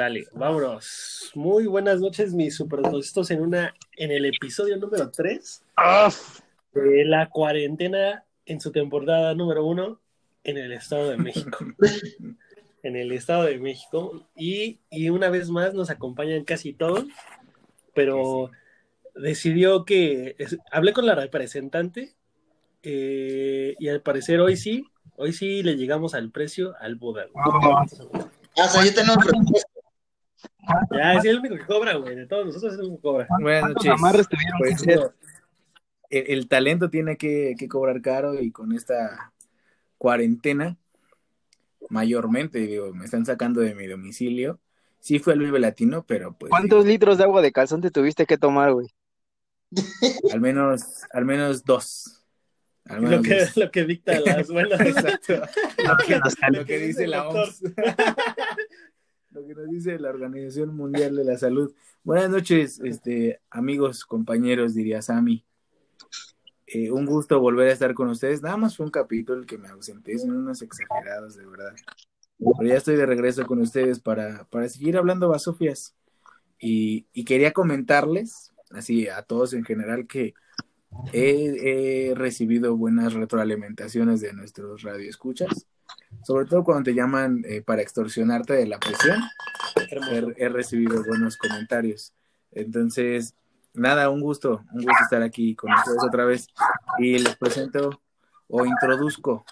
Sale, vámonos. Muy buenas noches, mis superdocistos, en una, en el episodio número 3 de la cuarentena en su temporada número 1 en el Estado de México. en el Estado de México. Y, y una vez más nos acompañan casi todos, pero decidió que es- hablé con la representante eh, y al parecer hoy sí, hoy sí le llegamos al precio al Buda. Ah, o sea, yo tengo un presupuesto. Ya, es el único que cobra, güey. De todos nosotros es el único que cobra. Buenas ¿Cuántos noches. amarres tuvieron que Pues, el, el talento tiene que, que cobrar caro y con esta cuarentena, mayormente, digo, me están sacando de mi domicilio. Sí fue al Vive Latino, pero pues ¿Cuántos litros de agua de calzón te tuviste que tomar, güey? digo, al menos, al menos dos. Al Lo menos que, dos. lo que dicta las buenas. Exacto. Lo que, lo que dice la OMS. Lo que nos dice la Organización Mundial de la Salud. Buenas noches, este, amigos, compañeros, diría Sammy. Eh, un gusto volver a estar con ustedes. Nada más fue un capítulo que me ausenté, son unos exagerados, de verdad. Pero ya estoy de regreso con ustedes para, para seguir hablando basofias. Y, y quería comentarles, así a todos en general, que he, he recibido buenas retroalimentaciones de nuestros radioescuchas. Sobre todo cuando te llaman eh, para extorsionarte de la presión, he, he recibido buenos comentarios. Entonces, nada, un gusto, un gusto estar aquí con ustedes otra vez. Y les presento o introduzco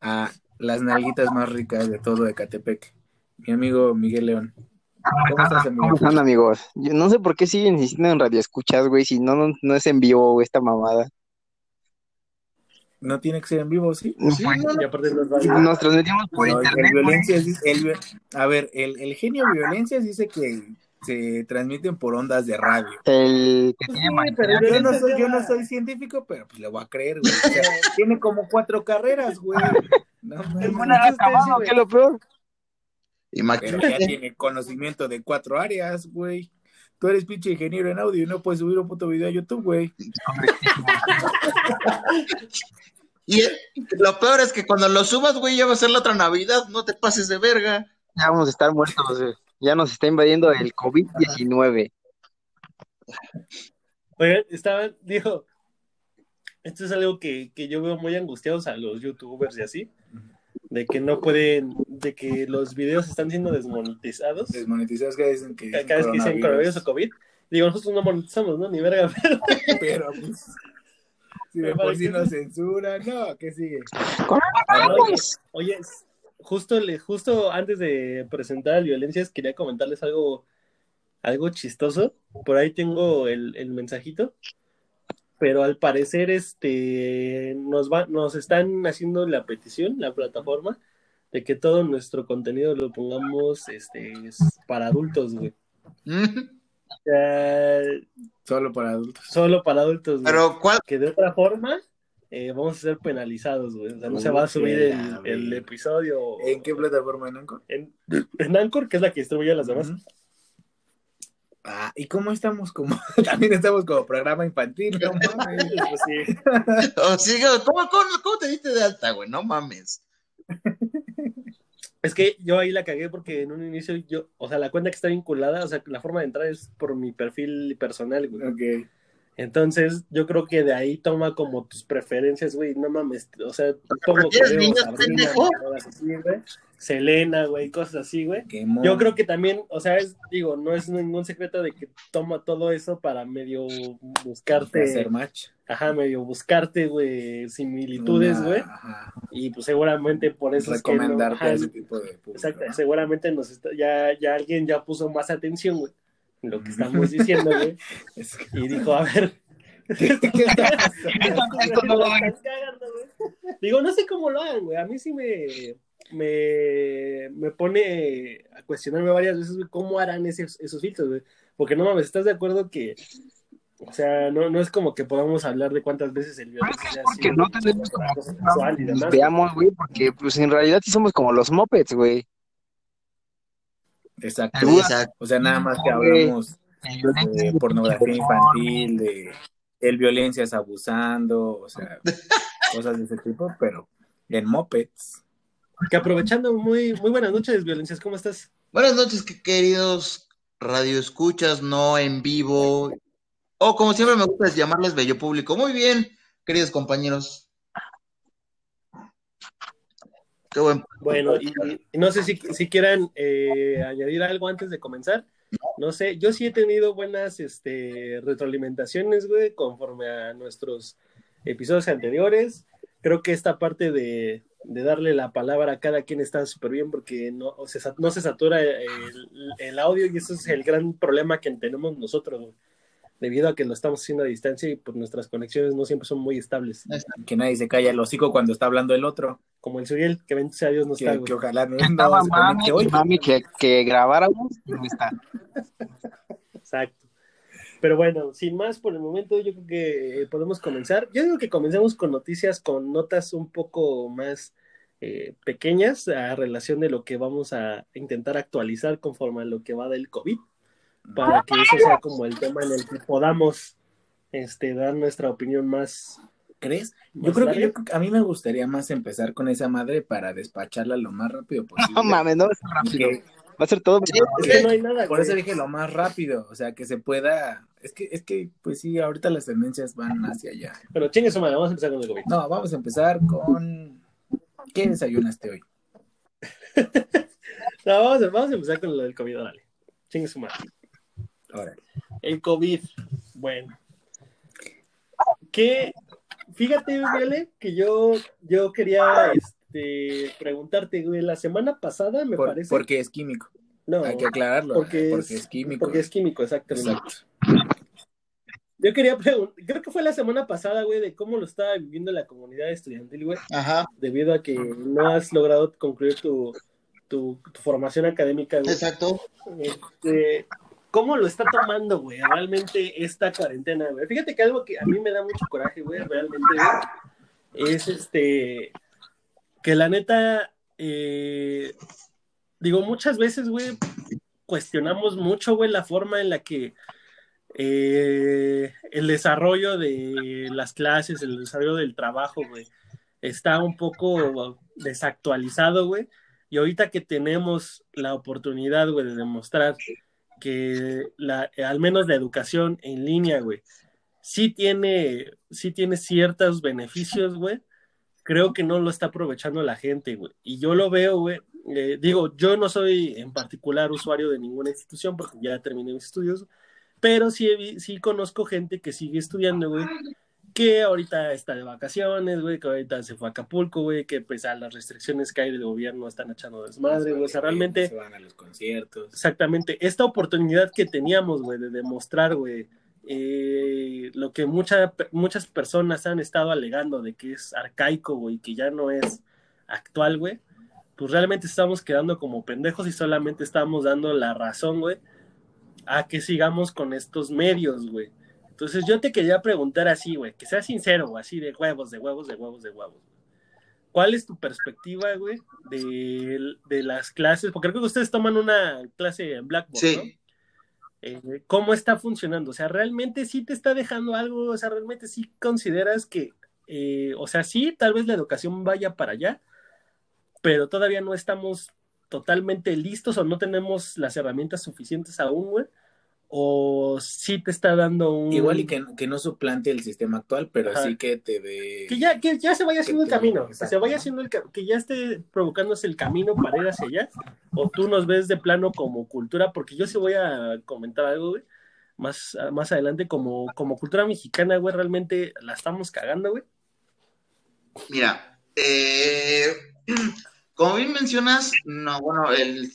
a las nalguitas más ricas de todo Ecatepec. Mi amigo Miguel León. ¿Cómo estás, amigo? ¿Cómo están, amigos? Yo no sé por qué siguen insistiendo en radio escuchas, güey, si no, no, no es en vivo güey, esta mamada. No tiene que ser en vivo, ¿sí? Sí, no, no. Y aparte nos transmitimos por No, el internet, el- a ver, el, el genio violencias dice que se transmiten por ondas de radio. El que tiene Sí, mañana. pero Yo no, soy, yo no soy científico, pero pues le voy a creer, güey. O sea, tiene como cuatro carreras, güey. No, mames. El buen acabado, que es lo peor. pero ya tiene conocimiento de cuatro áreas, güey. Tú eres pinche ingeniero en audio y no puedes subir un puto video a YouTube, güey. Y lo peor es que cuando lo subas, güey, ya va a ser la otra Navidad. No te pases de verga. Ya vamos a estar muertos, güey. Ya nos está invadiendo el COVID-19. Oigan, estaban, dijo, esto es algo que, que yo veo muy angustiados a los youtubers y así, de que no pueden, de que los videos están siendo desmonetizados Desmonetizados que dicen que. cada vez que dicen coronavirus o COVID. Digo, nosotros no monetizamos, ¿no? Ni verga, pero Pero pues. Si de por sí nos censuran, no, ¿qué sigue? Oye, justo, le, justo antes de presentar el violencias, quería comentarles algo, algo chistoso. Por ahí tengo el, el mensajito. Pero al parecer, este nos va, nos están haciendo la petición, la plataforma, de que todo nuestro contenido lo pongamos este es para adultos, güey. Solo para adultos. solo para adultos, güey. Pero, ¿cuál? que de otra forma eh, vamos a ser penalizados, güey. O sea, no se va a subir el, episodio ¿En qué plataforma en Anchor? en, en Anchor, que es la que distribuye a las demás. Ah, ¿y cómo estamos? Como, también estamos como programa infantil, no mames. Pues sí. O siga, ¿cómo, cómo, cómo te diste de alta, güey? No mames. Es que yo ahí la cagué porque en un inicio yo, o sea, la cuenta que está vinculada, o sea, la forma de entrar es por mi perfil personal, güey. Ok. Entonces, yo creo que de ahí toma como tus preferencias, güey. No mames, o sea, pongo. Selena, güey, cosas así, güey. Yo creo que también, o sea, es, digo, no es ningún secreto de que toma todo eso para medio buscarte, hacer match. ajá, medio buscarte, güey, similitudes, güey, ajá, y pues seguramente por eso es que no- Recomendarte ajá, ese tipo de público. exacto, ¿no? seguramente nos está, ya, ya alguien ya puso más atención, güey, lo que estamos diciendo, güey, Es que- y dijo, a ver, Esto no lo hagan. Digo, no sé cómo lo hagan, güey. A mí sí me, me, me pone a cuestionarme varias veces, güey, cómo harán esos, esos filtros, güey. Porque no mames, ¿estás de acuerdo que, o sea, no, no es como que podamos hablar de cuántas veces el video Pero es que es porque no tenemos como veamos, güey, porque pues en realidad sí somos como los mopeds, güey. Exacto. O sea, nada más que hablamos de pornografía infantil, de el violencias abusando, o sea, cosas de ese tipo, pero en mopeds. Que aprovechando, muy, muy buenas noches, violencias, ¿cómo estás? Buenas noches, queridos radioescuchas, no en vivo, o como siempre me gusta llamarles bello público. Muy bien, queridos compañeros. Qué buen. Bueno, y, no sé si, si quieran eh, añadir algo antes de comenzar. No sé, yo sí he tenido buenas este, retroalimentaciones, güey, conforme a nuestros episodios anteriores. Creo que esta parte de, darle la palabra a cada quien está súper bien porque no, se, no se satura el, audio y eso es el gran problema que tenemos nosotros, debido a que lo estamos haciendo a distancia y pues nuestras conexiones no siempre son muy estables. Que nadie se calla el hocico cuando está hablando el otro. Como el Suriel, que bendito a Dios no está. Que ojalá no, estaba mami, que, mami que, que grabáramos no está. Exacto. Pero bueno, sin más por el momento, yo creo que eh, podemos comenzar. Yo digo que comencemos con noticias, con notas un poco más eh, pequeñas a relación de lo que vamos a intentar actualizar conforme a lo que va del COVID, para que eso sea como el tema en el que podamos este, dar nuestra opinión más. ¿Crees? Yo creo, que, a mí me gustaría más empezar con esa madre para despacharla lo más rápido posible. No mames, no, rápido. Va a ser todo. no hay nada, por eso dije lo más rápido, o sea, que se pueda. Es que, es que, pues sí, ahorita las tendencias van hacia allá. Pero chingue su madre, vamos a empezar con el COVID. No, vamos a empezar con. ¿Qué desayunaste hoy? no, vamos a, vamos a, empezar con lo del COVID, dale. Chingue su madre. Ahora. El COVID. Bueno. ¿Qué? Fíjate, Viole, que yo, yo quería este, preguntarte, güey, la semana pasada me parece. Porque es químico. No. Hay que aclararlo. Porque, porque es, químico. Porque es químico, exactamente. Exacto. Yo quería preguntar, creo que fue la semana pasada, güey, de cómo lo estaba viviendo la comunidad estudiantil, güey. Ajá. Debido a que no has logrado concluir tu, tu, formación académica, güey. Exacto. Este, ¿Cómo lo está tomando, güey, realmente esta cuarentena, güey? Fíjate que algo que a mí me da mucho coraje, güey, realmente, es este, que la neta, eh, digo, muchas veces, güey, cuestionamos mucho, güey, la forma en la que eh, el desarrollo de las clases, el desarrollo del trabajo, güey, está un poco desactualizado, güey. Y ahorita que tenemos la oportunidad, güey, de demostrar que al menos la educación en línea, güey, sí tiene, sí tiene ciertos beneficios, güey creo que no lo está aprovechando la gente, güey. Y yo lo veo, güey. Eh, digo, yo no soy en particular usuario de ninguna institución porque ya terminé mis estudios, pero sí, sí conozco gente que sigue estudiando, güey, que ahorita está de vacaciones, güey, que ahorita se fue a Acapulco, güey, que pues a las restricciones que hay del gobierno están echando desmadre, güey, o sea, realmente... Se van a los conciertos. Exactamente, esta oportunidad que teníamos, güey, de demostrar, güey, eh, lo que muchas personas han estado alegando de que es arcaico, y que ya no es actual, güey, pues realmente estamos quedando como pendejos y solamente estamos dando la razón, güey, a que sigamos con estos medios, güey. Entonces yo te quería preguntar así, güey, que sea sincero, así de huevos, de huevos, de huevos, de huevos. ¿Cuál es tu perspectiva, güey, de, de las clases? Porque creo que ustedes toman una clase en Blackboard, sí. ¿no? Eh, cómo está funcionando. O sea, realmente sí te está dejando algo, o sea, realmente sí consideras que, eh, o sea, sí, tal vez la educación vaya para allá, pero todavía no estamos totalmente listos o no tenemos las herramientas suficientes aún, güey, o sí te está dando un... Igual y que, que no suplante el sistema actual, pero sí que te dé... Que ya, que ya se vaya haciendo el camino, que se vaya haciendo el que ya esté provocándose el camino para ir hacia allá, o tú nos ves de plano como cultura, porque yo sí voy a comentar algo, güey, más, más adelante, como, como cultura mexicana, güey, realmente la estamos cagando, güey. Mira, eh, como bien mencionas, no, bueno, el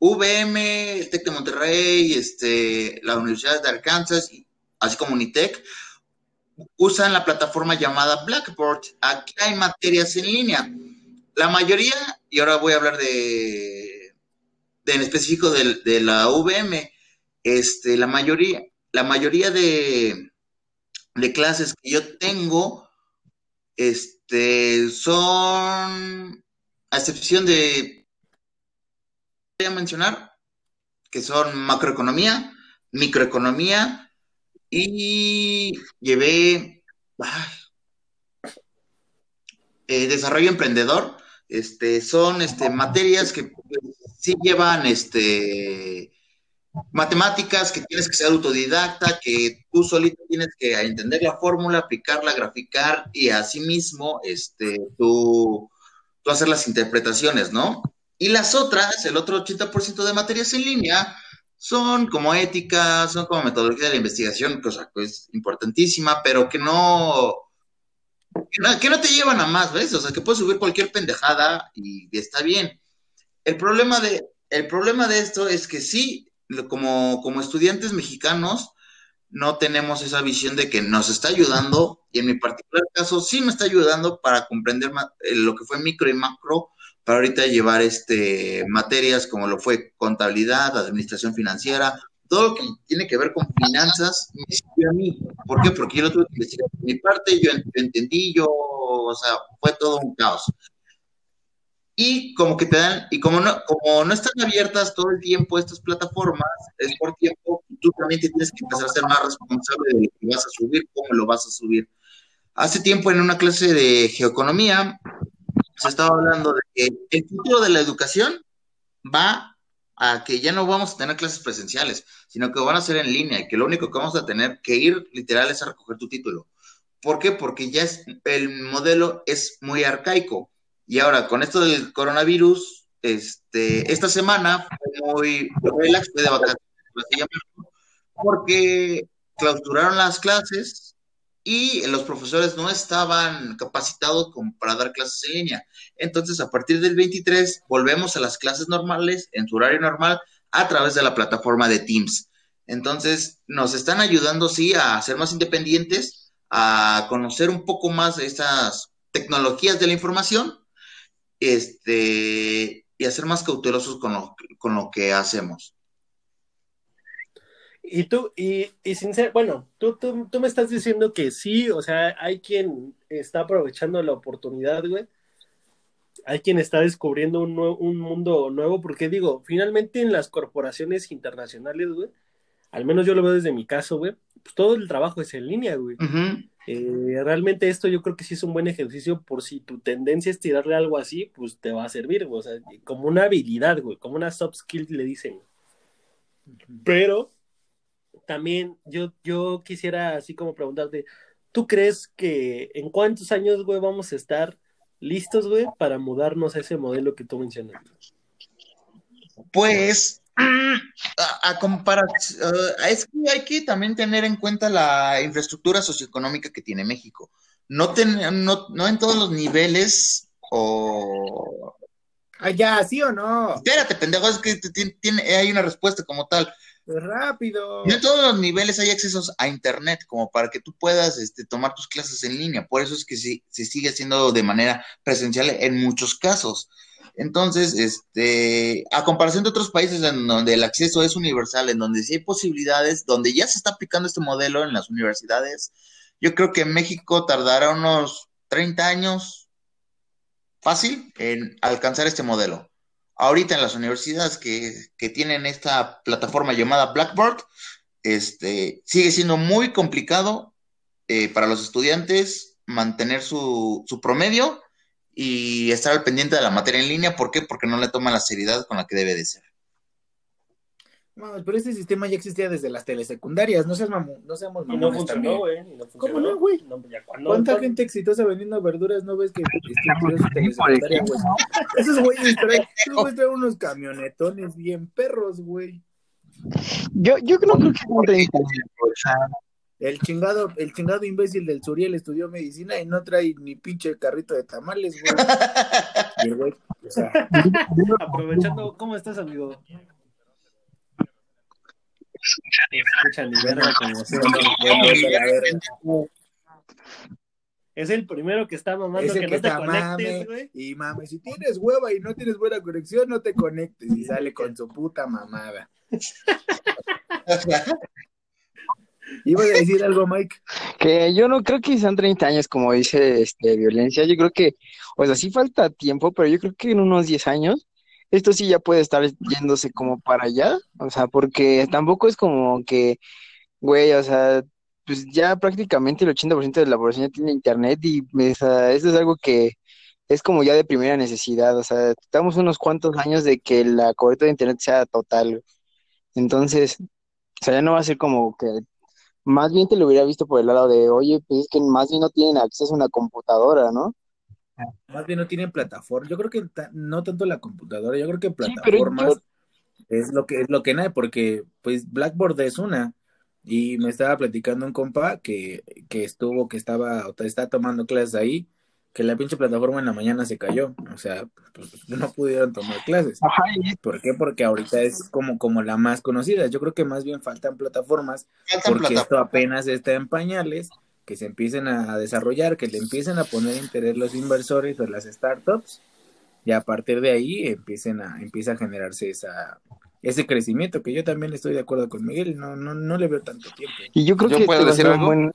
VM, el TEC de Monterrey, este, la Universidad de Arkansas, así como Unitec, usan la plataforma llamada Blackboard. Aquí hay materias en línea. La mayoría, y ahora voy a hablar de, en específico de, la VM, este, la mayoría, la mayoría de, de clases que yo tengo, este, son, a excepción de a mencionar, que son macroeconomía, microeconomía y llevé eh, desarrollo emprendedor. Este, son este, materias que sí llevan este matemáticas, que tienes que ser autodidacta, que tú solito tienes que entender la fórmula, aplicarla, graficar y asimismo este, tú, tú hacer las interpretaciones, ¿no? Y las otras, el otro 80% de materias en línea, son como ética, son como metodología de la investigación, cosa que es importantísima, pero que no, que no, te llevan a más, ¿ves? O sea, que puedes subir cualquier pendejada y, está bien. El problema de, el problema de esto es que sí, como, como estudiantes mexicanos, no tenemos esa visión de que nos está ayudando, y en mi particular caso sí me está ayudando para comprender eh, lo que fue micro y macro, para ahorita llevar este materias como lo fue contabilidad, administración financiera, todo lo que tiene que ver con finanzas me sirvió a mí. ¿Por qué? Porque yo lo tuve que investigar por mi parte, yo, entendí, yo, o sea, fue todo un caos. Y como que te dan, y como no, como no están abiertas todo el tiempo estas plataformas, es por tiempo, tú también tienes que empezar a ser más responsable de lo que vas a subir, cómo lo vas a subir. Hace tiempo en una clase de geoeconomía se estaba hablando de que el futuro de la educación va a que ya no vamos a tener clases presenciales, sino que van a ser en línea y que lo único que vamos a tener que ir literal es a recoger tu título. ¿Por qué? Porque ya es, el modelo es muy arcaico. Y ahora, con esto del coronavirus, este, esta semana fue muy relax, fue de vacaciones, porque clausuraron las clases, y los profesores no estaban capacitados como para dar clases en línea. Entonces, a partir del 23, volvemos a las clases normales en su horario normal a través de la plataforma de Teams. Entonces, nos están ayudando, sí, a ser más independientes, a conocer un poco más de estas tecnologías de la información este, y a ser más cautelosos con lo, con lo que hacemos. Y tú, y, y sincero, bueno, tú, tú, tú, me estás diciendo que sí, o sea, hay quien está aprovechando la oportunidad, güey. Hay quien está descubriendo un, un mundo nuevo, porque digo, finalmente en las corporaciones internacionales, güey, al menos yo lo veo desde mi caso, güey, pues todo el trabajo es en línea, güey. Eh, realmente esto yo creo que sí es un buen ejercicio por si tu tendencia es tirarle algo así, pues te va a servir, güey. O sea, como una habilidad, güey, como una soft skill le dicen. Pero también yo, yo quisiera así como preguntarte, ¿tú crees que en cuántos años, güey, vamos a estar listos, güey, para mudarnos a ese modelo que tú mencionas? Pues, a, comparación, eh, es que hay que también tener en cuenta la infraestructura socioeconómica que tiene México. No, no, en todos los niveles o... Allá, ¿sí o no? Espérate, pendejo, es que tiene, hay una respuesta como tal rápido. No en todos los niveles hay accesos a internet como para que tú puedas este, tomar tus clases en línea. Por eso es que sí, se sigue haciendo de manera presencial en muchos casos. Entonces, este, a comparación de otros países en donde el acceso es universal, en donde sí hay posibilidades, donde ya se está aplicando este modelo en las universidades, yo creo que México tardará unos 30 años fácil en alcanzar este modelo ahorita en las universidades que, tienen esta plataforma llamada Blackboard, este, sigue siendo muy complicado eh, para los estudiantes mantener su, su, promedio y estar al pendiente de la materia en línea. ¿Por qué? Porque no le toman la seriedad con la que debe de ser pero este sistema ya existía desde las telesecundarias, no seas mamu, no seamos mamones no funcionó, güey. ¿Cómo no, güey? ¿Cuánta gente exitosa vendiendo verduras no ves que su telesecundaria, güey? Esos güeyes traen, esos traen unos camionetones bien perros, güey. Yo, yo no creo que el chingado, el chingado imbécil del Suriel estudió medicina y no trae ni pinche carrito de tamales, güey. güey, o sea, aprovechando, ¿cómo estás, amigo? Es el primero que está mamando que, no te conectes, güey. Y mame, si tienes hueva y no tienes buena conexión, no te conectes. Y sale con su puta mamada. ¿Iba a decir algo, Mike? Que yo no creo que sean 30 años, como dice este, violencia. Yo creo que, o sea, sí falta tiempo, pero yo creo que en unos 10 años esto sí ya puede estar yéndose como para allá, o sea, porque tampoco es como que, güey, o sea, pues ya prácticamente el 80% de la población ya tiene internet y o sea, esto es algo que es como ya de primera necesidad, o sea, estamos unos cuantos años de que la cobertura de internet sea total. Entonces, o sea, ya no va a ser como que más bien te lo hubiera visto por el lado de, oye, pues es que más bien no tienen acceso a una computadora, ¿no? Más bien no tienen plataforma. Yo creo que no tanto la computadora, yo creo que plataformas es lo que es lo que nada, porque pues Blackboard es una. Y me estaba platicando un compa que, que estuvo, que estaba, o está tomando clases ahí, que la pinche plataforma en la mañana se cayó. O sea, pues no pudieron tomar clases. ¿Por qué? Porque ahorita es como, como la más conocida. Yo creo que más bien faltan plataformas, porque esto apenas está en pañales que se empiecen a desarrollar, que le empiecen a poner interés los inversores o las startups y a partir de ahí empiecen a, empieza a generarse esa, ese crecimiento, que yo también estoy de acuerdo con Miguel, no, no, no le veo tanto tiempo. Y yo creo que puedo decir algo? Buen...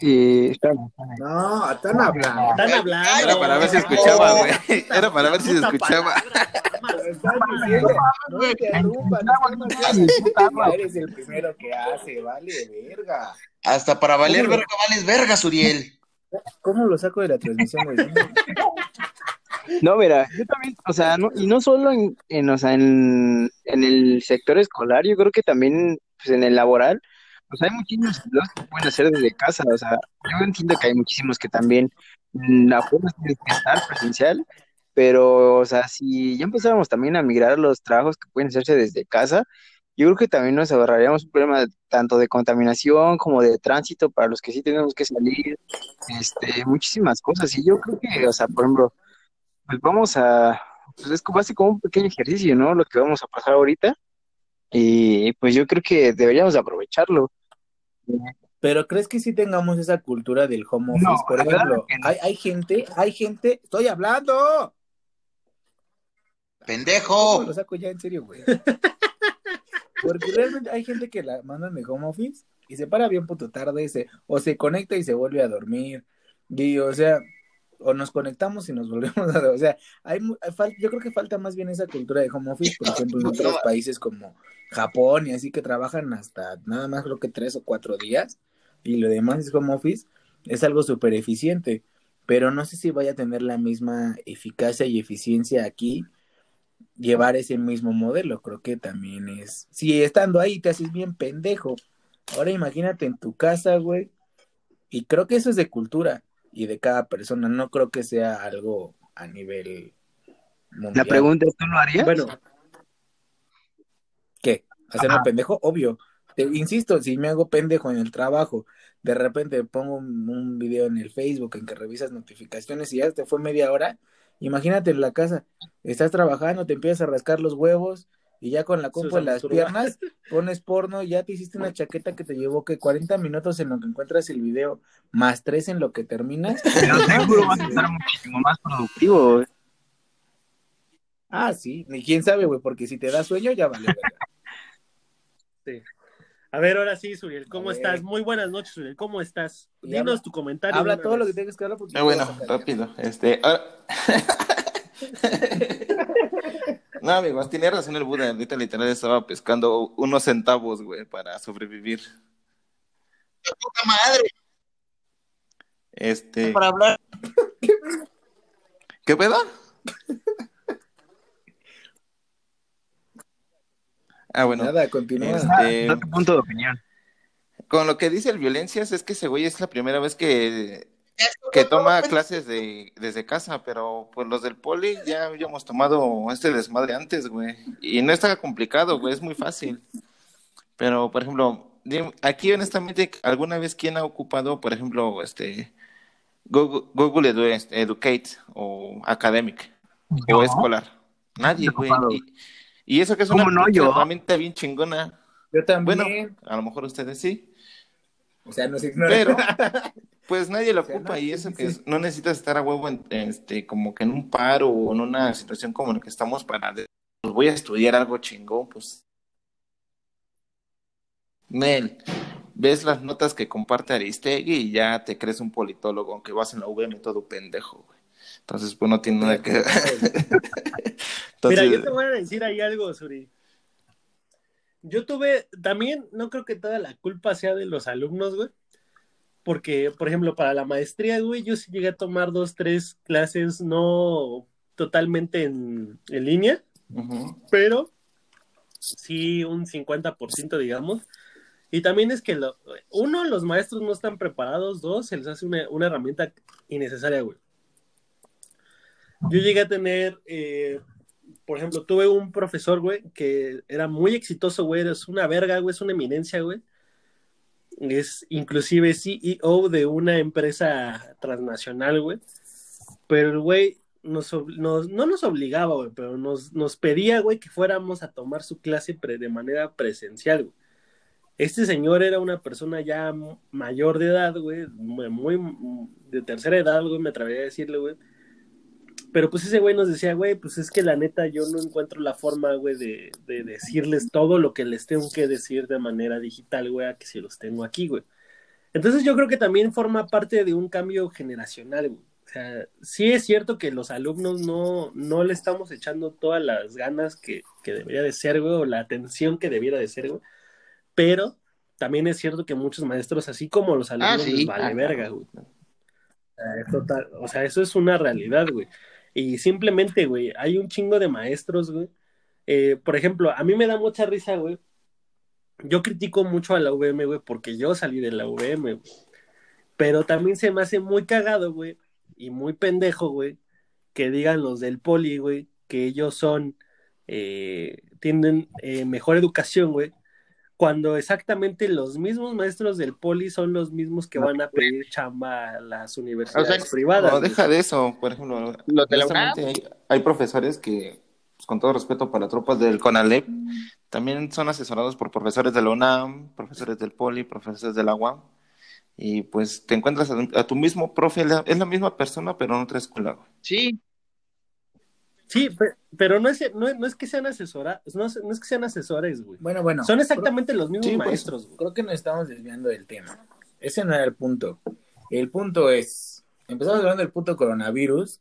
Eh, no, están hablando. Están hablando. Era para ver si escuchaba, güey. Era para ver si se escuchaba. No te interrumpas, no eres el primero que hace, vale, verga. Hasta para valer verga, vales verga, Suriel. ¿Cómo lo saco de la transmisión, güey? No, mira, yo también, o sea, no, y no solo en, en o sea, en, en, el sector escolar, yo creo que también pues, en el laboral, pues hay muchísimos que pueden hacer desde casa, o sea, yo entiendo que hay muchísimos que también la forma tiene que estar presencial, pero, o sea, si ya empezáramos también a migrar los trabajos que pueden hacerse desde casa, yo creo que también nos ahorraríamos un problema tanto de contaminación como de tránsito para los que sí tenemos que salir, este, muchísimas cosas. Y yo creo que, o sea, por ejemplo, pues vamos a, pues es como, como un pequeño ejercicio, ¿no? Lo que vamos a pasar ahorita. Y pues yo creo que deberíamos aprovecharlo. Pero ¿crees que sí tengamos esa cultura del home office? Por ejemplo, hay, hay gente, hay gente, estoy hablando. Pendejo. Lo saco ya en serio, güey. Porque realmente hay gente que la mandan de home office y se para bien puto tarde, se, o se conecta y se vuelve a dormir. Y, o sea, o nos conectamos y nos volvemos a... O sea, hay, yo creo que falta más bien esa cultura de home office, por ejemplo, en otros países como Japón y así que trabajan hasta nada más creo que tres o cuatro días y lo demás es home office, es algo súper eficiente, pero no sé si vaya a tener la misma eficacia y eficiencia aquí llevar ese mismo modelo, creo que también es, si estando ahí te haces bien pendejo, ahora imagínate en tu casa, güey, y creo que eso es de cultura, y de cada persona. No creo que sea algo a nivel mundial. La pregunta es, ¿tú lo harías? Bueno, ¿qué? ¿Hacerme pendejo? Obvio. Te, insisto, si me hago pendejo en el trabajo, de repente pongo un, un, video en el Facebook en que revisas notificaciones y ya te fue media hora, imagínate en la casa, estás trabajando, te empiezas a rascar los huevos, y ya con la compu en las piernas pones porno, ya te hiciste una chaqueta que te llevó que 40 minutos en lo que encuentras el video, más 3 en lo que terminas. Pero seguro vas a estar muchísimo más productivo, güey. Ah, sí, ni quién sabe, güey, porque si te da sueño ya vale. sí. A ver, ahora sí, Suriel, ¿cómo estás? Muy buenas noches, Suriel, ¿cómo estás? Dinos tu comentario. Habla todo lo que tengas que hablar. Porque ah, bueno, rápido. Este, No, amigos, tiene razón el Buda. Ahorita literal estaba pescando unos centavos, güey, para sobrevivir. ¡Puta madre! Este. Para hablar. ¿Qué pedo? Ah, bueno. Nada, continúa. Este... punto de opinión. Con lo que dice el Violencias es que ese güey es la primera vez que que toma clases de, desde casa, pero pues los del poli ya habíamos tomado este desmadre antes, güey. Y no está complicado, güey, es muy fácil. Pero, por ejemplo, aquí honestamente, ¿alguna vez quién ha ocupado, por ejemplo, este Google, Educate o Academic o escolar? Nadie, güey. Y, eso que es una no, herramienta bien chingona. Yo también. Bueno, a lo mejor ustedes sí. O sea, no sé. Pero, pues nadie lo ocupa y eso que no necesitas estar a huevo en, este, como que en un paro o en una situación como la que estamos para, pues voy a estudiar algo chingón, pues. Nel, ves las notas que comparte Aristegui y ya te crees un politólogo, aunque vas en la VM todo pendejo, güey. Entonces, pues no tiene nada que ver. Mira, yo te voy a decir ahí algo, Suri. Yo tuve, también, no creo que toda la culpa sea de los alumnos, güey porque, por ejemplo, para la maestría, güey, yo sí llegué a tomar dos, tres clases no totalmente en, línea, pero sí un 50%, digamos. Y también es que, lo, uno, los maestros no están preparados, dos, se les hace una, una herramienta innecesaria, güey. Yo llegué a tener, eh, por ejemplo, tuve un profesor, güey, que era muy exitoso, güey, es una verga, güey, es una eminencia, güey. Es inclusive CEO de una empresa transnacional, güey. Pero el güey nos, no nos obligaba, güey, pero nos, nos pedía, güey, que fuéramos a tomar su clase de manera presencial, güey. Este señor era una persona ya mayor de edad, güey, muy, muy de tercera edad, güey, me atrevería a decirle, güey pero pues ese güey nos decía, güey, pues es que la neta yo no encuentro la forma, güey, de, de, decirles todo lo que les tengo que decir de manera digital, güey, a que si los tengo aquí, güey. Entonces yo creo que también forma parte de un cambio generacional, güey. O sea, sí es cierto que los alumnos no, no le estamos echando todas las ganas que, que debería de ser, güey, o la atención que debiera de ser, güey. Pero también es cierto que muchos maestros, así como los ah, alumnos, les vale ah, verga, güey. Total, o sea, eso es una realidad, güey. Y simplemente, güey, hay un chingo de maestros, güey. Eh, por ejemplo, a mí me da mucha risa, güey. Yo critico mucho a la VM, güey, porque yo salí de la VM, güey. Pero también se me hace muy cagado, güey, y muy pendejo, güey, que digan los del poli, güey, que ellos son, eh, tienen eh, mejor educación, güey, cuando exactamente los mismos maestros del poli son los mismos que van a pedir chamba a las universidades privadas. No, deja de eso, por ejemplo, hay, profesores que, pues, con todo respeto para tropas del CONALEP, también son asesorados por profesores de la UNAM, profesores del poli, profesores del UAM, y pues te encuentras a, a tu mismo profe, es la misma persona, pero en otra escuela. Sí, Sí, pero no es, no, es que sean asesoras, no, es, que sean asesores, güey. Bueno, bueno. Son exactamente los mismos pues, maestros, Creo que nos estamos desviando del tema. Ese no era el punto. El punto es, empezamos hablando del punto coronavirus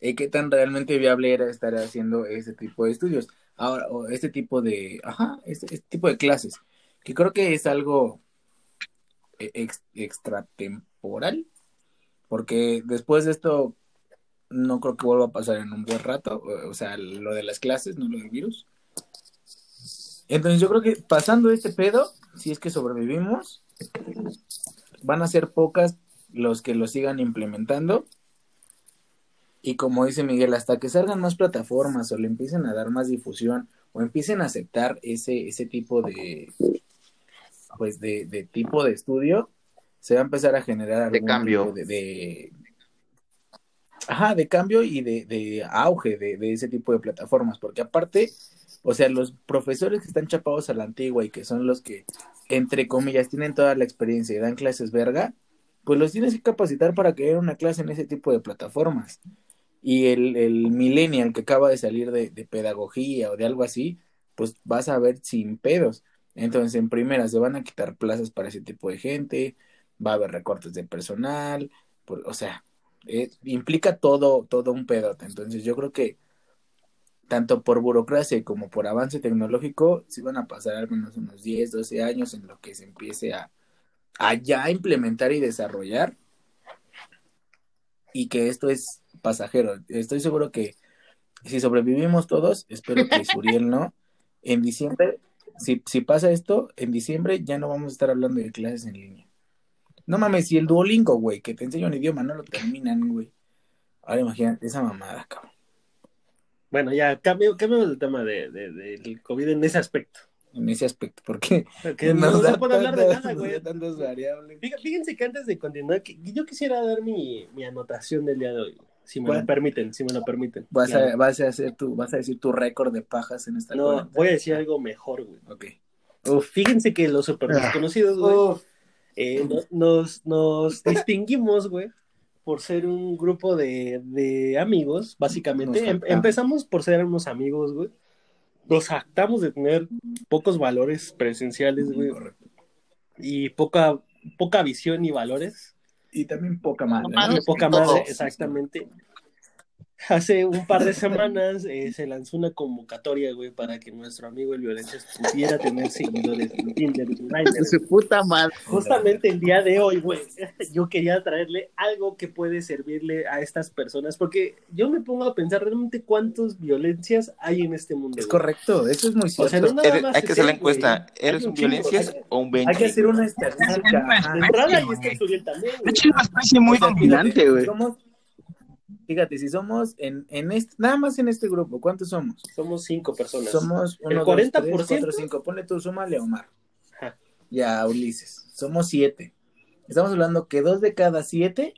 y qué tan realmente viable era estar haciendo ese tipo de estudios. Ahora, o este tipo de, ajá, este, este tipo de clases, que creo que es algo e, extratemporal, porque después de esto no creo que vuelva a pasar en un buen rato, o sea, lo de las clases, no lo del virus. Entonces yo creo que pasando este pedo, si es que sobrevivimos, van a ser pocas los que lo sigan implementando. Y como dice Miguel, hasta que salgan más plataformas o le empiecen a dar más difusión o empiecen a aceptar ese, ese tipo de pues de, de tipo de estudio, se va a empezar a generar algún de cambio de, Ajá, de cambio y de, de auge de, de, ese tipo de plataformas, porque aparte, o sea, los profesores que están chapados a la antigua y que son los que, entre comillas, tienen toda la experiencia y dan clases verga, pues los tienes que capacitar para que den una clase en ese tipo de plataformas. Y el, el millennial que acaba de salir de, de pedagogía o de algo así, pues vas a ver sin pedos. Entonces, en primera, se van a quitar plazas para ese tipo de gente, va a haber recortes de personal, pues, o sea, eh, implica todo, todo un pedote. Entonces yo creo que tanto por burocracia como por avance tecnológico, si van a pasar al menos unos 10, 12 años en lo que se empiece a, a ya implementar y desarrollar. Y que esto es pasajero. Estoy seguro que si sobrevivimos todos, espero que Suriel no, en diciembre, si, si pasa esto, en diciembre ya no vamos a estar hablando de clases en línea. No mames, si el Duolingo, güey, que te enseña un idioma, no lo terminan, güey. Ahora imagínate esa mamada, cabrón. Bueno, ya cambio, cambio el tema de, de, del COVID en ese aspecto. En ese aspecto, ¿por qué? Porque no, se puede hablar de nada, güey. Tantas variables. Fíjense que antes de continuar, yo quisiera dar mi, mi anotación del día de hoy. Si me lo permiten, si me lo permiten. ¿Vas, a, vas, a, hacer tu, ¿Vas a decir tu récord de pajas en esta No, voy a decir algo mejor, güey. Ok. Uf, fíjense que los super ah. desconocidos, güey, eh, nos, nos distinguimos, güey, por ser un grupo de, de amigos, básicamente. Em, empezamos por ser unos amigos, güey. Nos jactamos de tener pocos valores presenciales, güey. Y poca, poca visión y valores. Y también poca madre. Poca madre, exactamente. hace un par de semanas eh, se lanzó una convocatoria, güey, para que nuestro amigo el Violencia pudiera tener seguidores en Tinder. Su puta madre. Justamente el día de hoy, güey, yo quería traerle algo que puede servirle a estas personas, porque yo me pongo a pensar realmente cuántas violencias hay en este mundo. Es correcto, eso es muy cierto. hay que hacer la encuesta, ¿eres un violencias o un Hay que hacer una estadística. Entrada y también. De hecho, es una especie muy dominante, güey. Fíjate, si somos en, en este, nada más en este grupo, ¿cuántos somos? Somos cinco personas. Somos uno, el 40%. Dos, tres, cuatro, cinco. Ponle tú, súmale a Omar. Ajá. Y a Ulises. Somos siete. Estamos hablando que dos de cada siete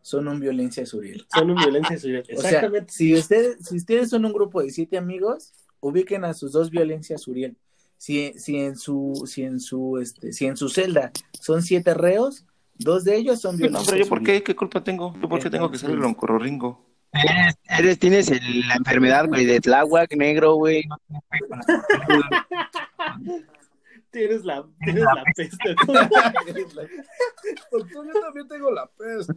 son un violencia suriel. Son un violencia suriel. Exactamente. O sea, si ustedes, si ustedes son un grupo de siete amigos, ubiquen a sus dos violencias suriel. Si, si en su, si en su, este, si en su celda son siete reos, Dos de ellos son. No, pero yo, ¿por qué? ¿Qué culpa tengo? ¿Yo por qué tengo que ser el oncororringo? Eres, eres, tienes el, la enfermedad, güey, de Tláhuac negro, güey. tienes la, tienes la peste. Pues yo también tengo la peste.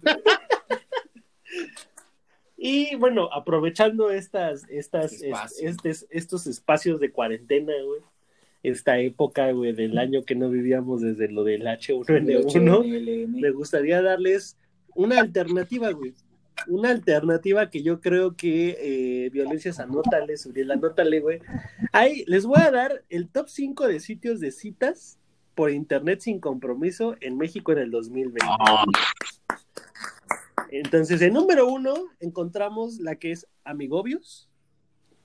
Y bueno, aprovechando estas, estas, estos, estos espacios de cuarentena, güey, esta época, güey, del año que no vivíamos desde lo del H1N1, me gustaría darles una alternativa, güey. Una alternativa que yo creo que eh, Violencias, anótale, Uriel, anótale, güey. Ahí les voy a dar el top 5 de sitios de citas por internet sin compromiso en México en el 2020. Entonces, en número uno encontramos la que es Amigobios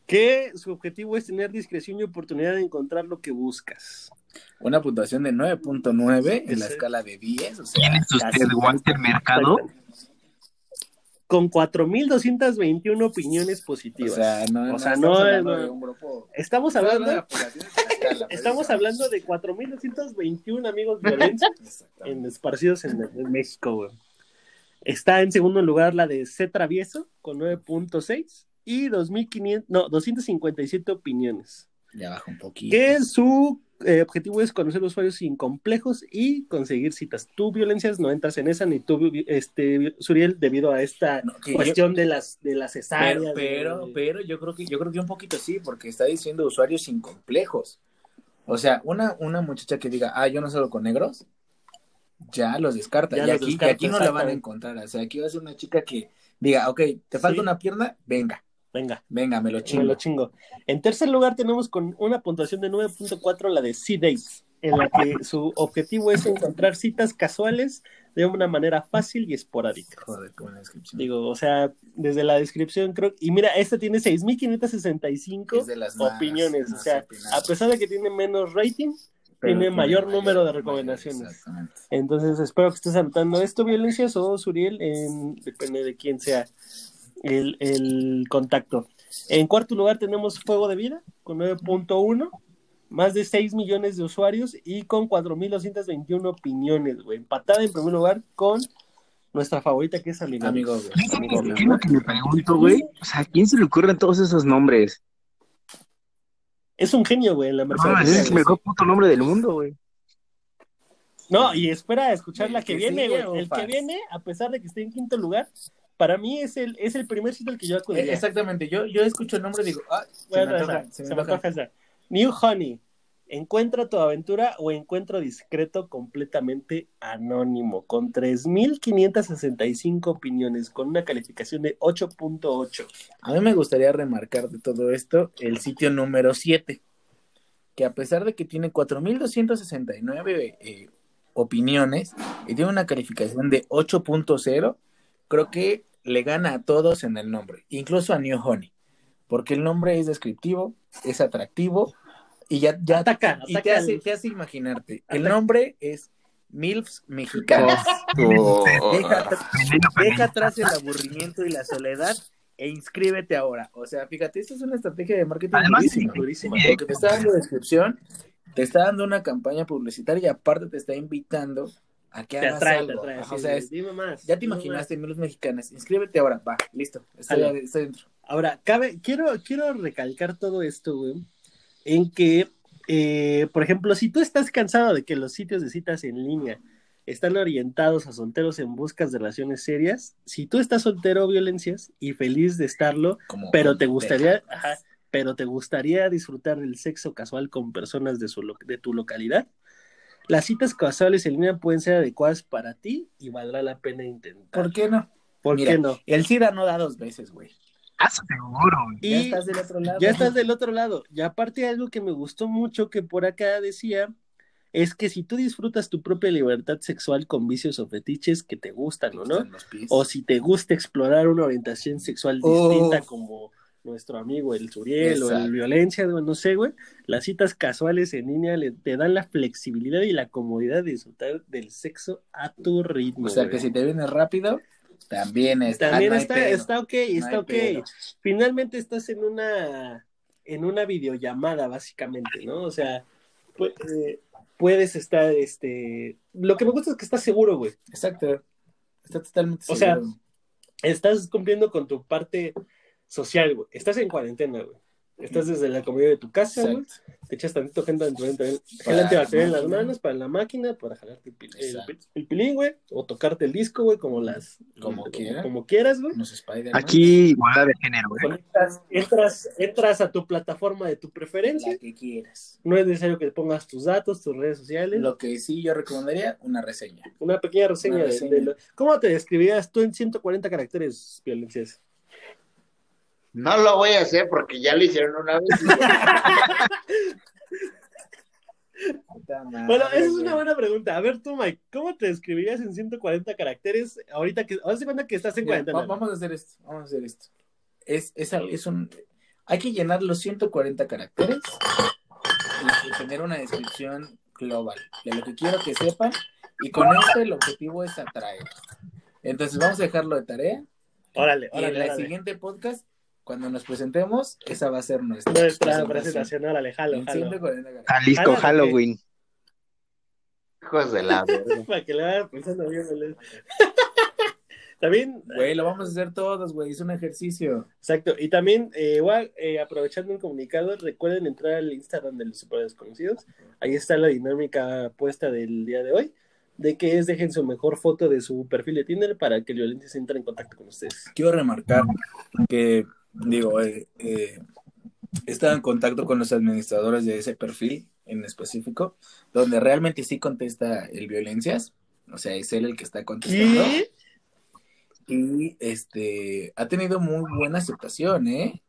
que su objetivo es tener discreción y oportunidad de encontrar lo que buscas. Una puntuación de 9.9 en la escala de 10. O sea, ¿Quién es usted, Walter Mercado? Con 4.221 opiniones positivas. O sea, no, o sea, no, no estamos hablando, estamos hablando de 4.221 amigos violentos en, esparcidos en, en México, güey. Está en segundo lugar la de C. Travieso con 9.6 y 2.500, no, 257 opiniones. Ya baja un poquito. Que su eh, objetivo es conocer usuarios sin complejos y conseguir citas. Tú, violencias, no entras en esa, ni tú, este, Suriel, debido a esta cuestión de las de las cesáreas. Pero, pero, yo creo que yo creo que un poquito sí, porque está diciendo usuarios sin complejos. O sea, una, una muchacha que diga, ah, yo no salgo con negros, ya los descarta. y, aquí, y aquí no la van a encontrar. O sea, aquí va a ser una chica que diga, ok, te falta una pierna, venga. Venga. Venga, me lo chingo. Me lo chingo. En tercer lugar tenemos con una puntuación de 9.4 la de C-Dates, en la que su objetivo es encontrar citas casuales de una manera fácil y esporádica. Joder, qué buena descripción. Digo, o sea, desde la descripción creo... Y mira, esta tiene 6.565 opiniones. o sea, a pesar de que tiene menos rating, tiene mayor, número de recomendaciones. Entonces, espero que estés anotando esto, Violencias o Suriel, en, depende de quién sea el, el contacto. En cuarto lugar tenemos Fuego de Vida con 9.1, más de 6 millones de usuarios y con 4.221 opiniones, güey. Empatada en primer lugar con nuestra favorita que es Amigo. Amigo, güey. ¿Qué es lo que me pregunto, güey? O sea, ¿a quién se le ocurren todos esos nombres? Es un genio, güey, la No, es el mejor puto nombre del mundo, güey. No, y espera a escuchar la que, viene, güey. El que viene, a pesar de que esté en quinto lugar, para mí es el, es el primer sitio al que yo acudiría. Exactamente, yo, yo escucho el nombre y digo, ah, se, me, toca, New Honey, encuentra tu aventura o encuentro discreto completamente anónimo, con 3.565 opiniones, con una calificación de 8.8. A mí me gustaría remarcar de todo esto el sitio número 7, que a pesar de que tiene 4.269 eh, opiniones y tiene una calificación de 8.0, creo que le gana a todos en el nombre, incluso a New Honey, porque el nombre es descriptivo, es atractivo y ya, ya ataca, y te, hace, te hace imaginarte. El nombre es MILFs Mexicanas. deja, atrás el aburrimiento y la soledad e inscríbete ahora. O sea, fíjate, esta es una estrategia de marketing durísima, porque te está dando descripción, te está dando una campaña publicitaria y aparte te está invitando a que hagas algo. o sea, dime más. Ya te imaginaste, más. mexicanas. Inscríbete ahora. Va, listo. Estoy, dentro. Ahora, cabe, quiero, quiero recalcar todo esto, güey, en que, eh, por ejemplo, si tú estás cansado de que los sitios de citas en línea están orientados a solteros en buscas de relaciones serias. Si tú estás soltero, violencias, y feliz de estarlo, pero te gustaría, pero te gustaría disfrutar del sexo casual con personas de, su, de tu localidad, las citas casuales en línea pueden ser adecuadas para ti y valdrá la pena intentar. ¿Por qué no? ¿Por qué no? El SIDA no da dos veces, güey. Ah, seguro. Y ya estás del otro lado. Ya estás del otro lado. Y aparte algo que me gustó mucho que por acá decía es que si tú disfrutas tu propia libertad sexual con vicios o fetiches que te gustan o no, o si te gusta explorar una orientación sexual distinta como nuestro amigo el Suriel o el Violencia, no sé, güey, las citas casuales en línea le, te dan la flexibilidad y la comodidad de disfrutar del sexo a tu ritmo. O sea, que si te vienes rápido, también está. También está, está ok, está ok. Finalmente estás en una, en una videollamada, básicamente, ¿no? O sea, pues, puedes estar, este, lo que me gusta es que estás seguro, güey. Exacto. Está totalmente seguro. O sea, estás cumpliendo con tu parte social, güey. Estás en cuarentena, güey. Estás desde la comida de tu casa, güey. Te echas tantito gente gel antibacterial en las manos para la máquina, para jalarte el, pilín, güey. O tocarte el disco, güey, como las. Como, quieras. Como quieras, güey. Aquí, igualdad de género, güey. Entras, entras a tu plataforma de tu preferencia. La que quieras. No es necesario que pongas tus datos, tus redes sociales. Lo que sí yo recomendaría, una reseña. Una pequeña reseña, De, ¿Cómo te describirías tú en 140 caracteres, violencias? No lo voy a hacer porque ya lo hicieron una vez. bueno, esa es una buena pregunta. A ver tú, Mike, ¿cómo te describirías en 140 caracteres ahorita que, ahora se cuenta que estás en cuarentena? Vamos a hacer esto, vamos a hacer esto. Es, es, es un, hay que llenar los 140 caracteres y, tener una descripción global de lo que quiero que sepan y con esto el objetivo es atraer. Entonces vamos a dejarlo de tarea. Órale, órale. Y en el siguiente podcast cuando nos presentemos, esa va a ser nuestra, nuestra presentación. Órale, jalo, jalo. Jalisco Halloween. Hijos de la Para que le vaya pensando bien, También. Güey, lo vamos a hacer todos, güey. Es un ejercicio. Exacto. Y también, eh, igual, eh, aprovechando un comunicado, recuerden entrar al Instagram de los Super Desconocidos. Ahí está la dinámica puesta del día de hoy. De que es dejen su mejor foto de su perfil de Tinder para que el violente se entre en contacto con ustedes. Quiero remarcar que digo, eh, eh, he estado en contacto con los administradores de ese perfil en específico, donde realmente sí contesta el violencias, o sea, es él el que está contestando. Y este ha tenido muy buena aceptación, ¿eh?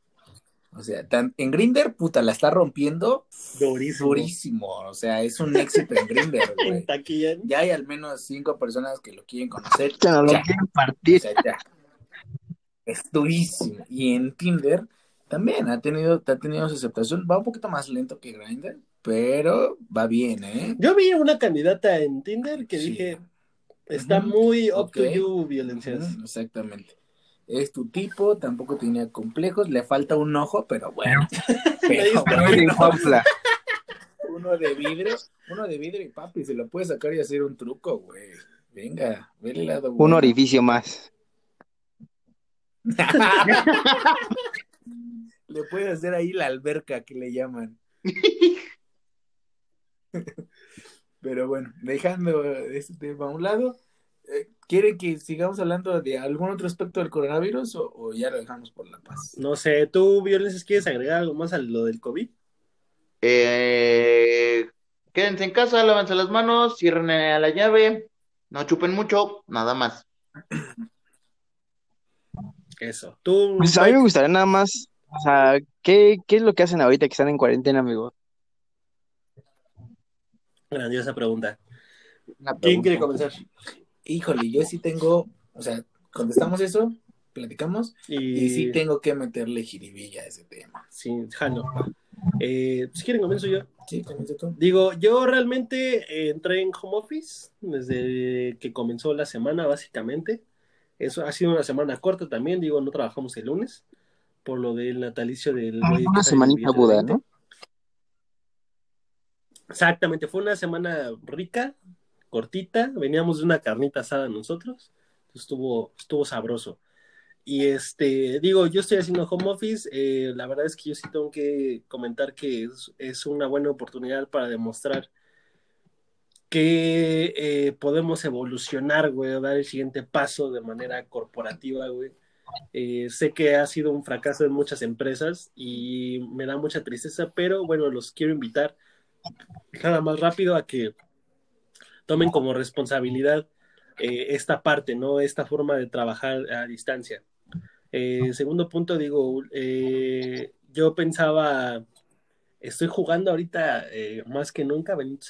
O sea, en Grinder, puta, la está rompiendo durísimo. durísimo. O sea, es un éxito en Grinder, güey. ya hay al menos cinco personas que lo quieren conocer. Que no lo quieren partir. O sea, ya es durísimo. Y en Tinder también ha tenido, ha tenido su aceptación. Va un poquito más lento que Grindr, pero va bien, ¿eh? Yo vi una candidata en Tinder que dije, está muy up to you, violencias. exactamente. Es tu tipo, tampoco tenía complejos, le falta un ojo, pero bueno. pero uno de vidrio, uno de vidrio y papi, se lo puede sacar y hacer un truco, güey. Venga, ve el lado. Un orificio más. Le puede hacer ahí la alberca que le llaman. Pero bueno, dejando este tema a un lado, eh, ¿quiere que sigamos hablando de algún otro aspecto del coronavirus o, ya lo dejamos por la paz? No sé, ¿tú, Violencia, quieres agregar algo más a lo del COVID? Eh, quédense en casa, lávense las manos, cierren a la llave, no chupen mucho, nada más. Eso. Tú. Pues a mí me gustaría nada más. O sea, ¿qué, ¿qué es lo que hacen ahorita que están en cuarentena, amigo? Grandiosa pregunta. ¿Quién quiere comenzar? Híjole, yo sí tengo, o sea, contestamos eso, platicamos, y, sí tengo que meterle jiribilla a ese tema. Sí, jalo. Eh, si quieren, comienzo yo. Sí, comienzo tú. Digo, yo realmente eh, entré en home office desde que comenzó la semana, básicamente. Eso ha sido una semana corta también, digo, no trabajamos el lunes por lo del natalicio del ah, Una semanita Buda, ¿no? Exactamente, fue una semana rica, cortita, veníamos de una carnita asada nosotros, estuvo, estuvo sabroso. Y este, digo, yo estoy haciendo home office, eh, la verdad es que yo sí tengo que comentar que es, es una buena oportunidad para demostrar que eh, podemos evolucionar, güey, dar el siguiente paso de manera corporativa, güey. Eh, sé que ha sido un fracaso en muchas empresas y me da mucha tristeza, pero bueno, los quiero invitar nada más rápido a que tomen como responsabilidad eh, esta parte, ¿no? Esta forma de trabajar a distancia. Segundo punto, digo, yo pensaba, estoy jugando ahorita más que nunca, Benito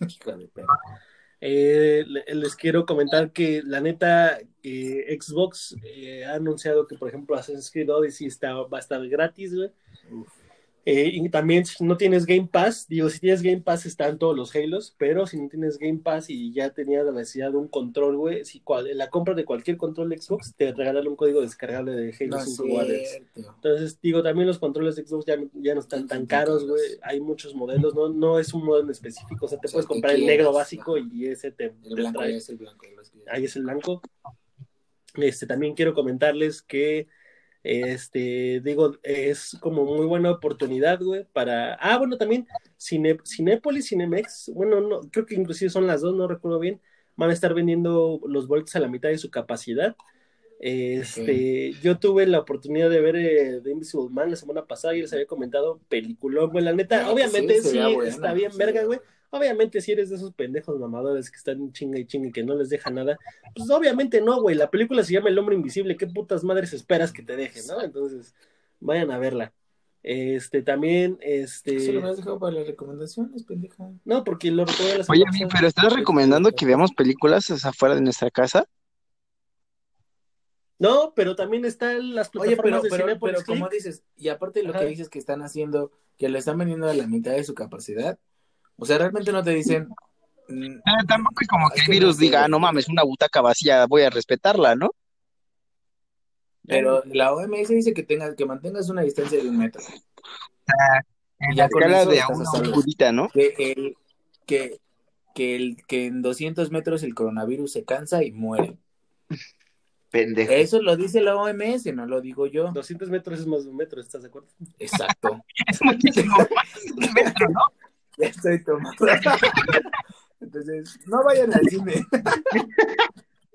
Eh, les quiero comentar que la neta, eh, Xbox eh, ha anunciado que, por ejemplo, Assassin's Creed Odyssey está, va a estar gratis, güey. Eh, y también si no tienes Game Pass, digo, si tienes Game Pass están todos los Halos, pero si no tienes Game Pass y ya tenías la necesidad de un control, güey, si la compra de cualquier control de Xbox te regalan un código descargable de Halo 5 Wireless. Entonces, digo, también los controles de Xbox ya, ya no están tan caros, güey, hay muchos modelos, no, no es un modelo específico, o sea, te puedes comprar el negro básico y ese te, el blanco, Ahí es el blanco. Ahí es el blanco. Este, también quiero comentarles que este, digo, es como muy buena oportunidad, güey, para... Ah, bueno, también Cine... Cinépolis, Cinemex, bueno, no, creo que inclusive son las dos, no recuerdo bien, van a estar vendiendo los boletos a la mitad de su capacidad. Este, yo tuve la oportunidad de ver eh, The Invisible Man la semana pasada y les había comentado peliculón, güey, la neta, obviamente sí, está bien verga, güey, Obviamente, si eres de esos pendejos mamadores que están chinga y chinga y que no les deja nada, pues obviamente no, güey. La película se llama El Hombre Invisible. ¿Qué putas madres esperas que te deje, no? Entonces, vayan a verla. Este, también, este. Solo me has dejado para las recomendaciones, pendeja. No, porque lo recuerdo las Oye, pero ¿estás recomendando que veamos películas afuera de nuestra casa? No, pero también están las plataformas Oye, pero, de pero, pero como dices, y aparte de lo que dices que están haciendo, que lo están vendiendo a la mitad de su capacidad, o sea, realmente no te dicen. Mm, ah, tampoco es como que el virus diga, ah, no mames, una butaca vacía, voy a respetarla, ¿no? Pero la OMS dice que tengas, que mantengas una distancia de un metro. Ah, ya con eso de una ¿no? Que, el, que, que, el, que en 200 metros el coronavirus se cansa y muere. Pendejo. Eso lo dice la OMS, no lo digo yo. 200 metros es más de un metro, ¿estás de acuerdo? Exacto. es muchísimo más de un metro, ¿no? Ya estoy tomando. Entonces, no vayan al cine.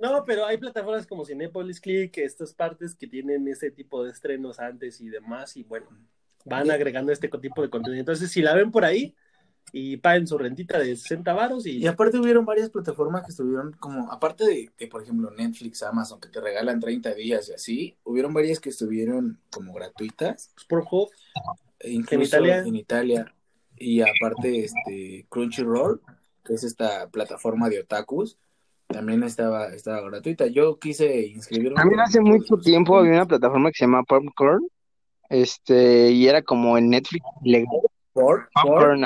No, pero hay plataformas como Cinepolis Click, estas partes que tienen ese tipo de estrenos antes y demás, y bueno, van agregando este tipo de contenido. Entonces, si la ven por ahí y paguen su rentita de 60 varos y... Y aparte hubieron varias plataformas que estuvieron como, aparte de que, por ejemplo, Netflix, Amazon, que te regalan 30 días y así, hubieron varias que estuvieron como gratuitas. Sporthof. Incluso en Italia. En Italia y aparte este Crunchyroll, que es esta plataforma de otakus, también estaba, estaba gratuita. Yo quise inscribirme. También hace mucho tiempo había una plataforma que se llama Popcorn, este, y era como en Netflix ilegal. Popcorn,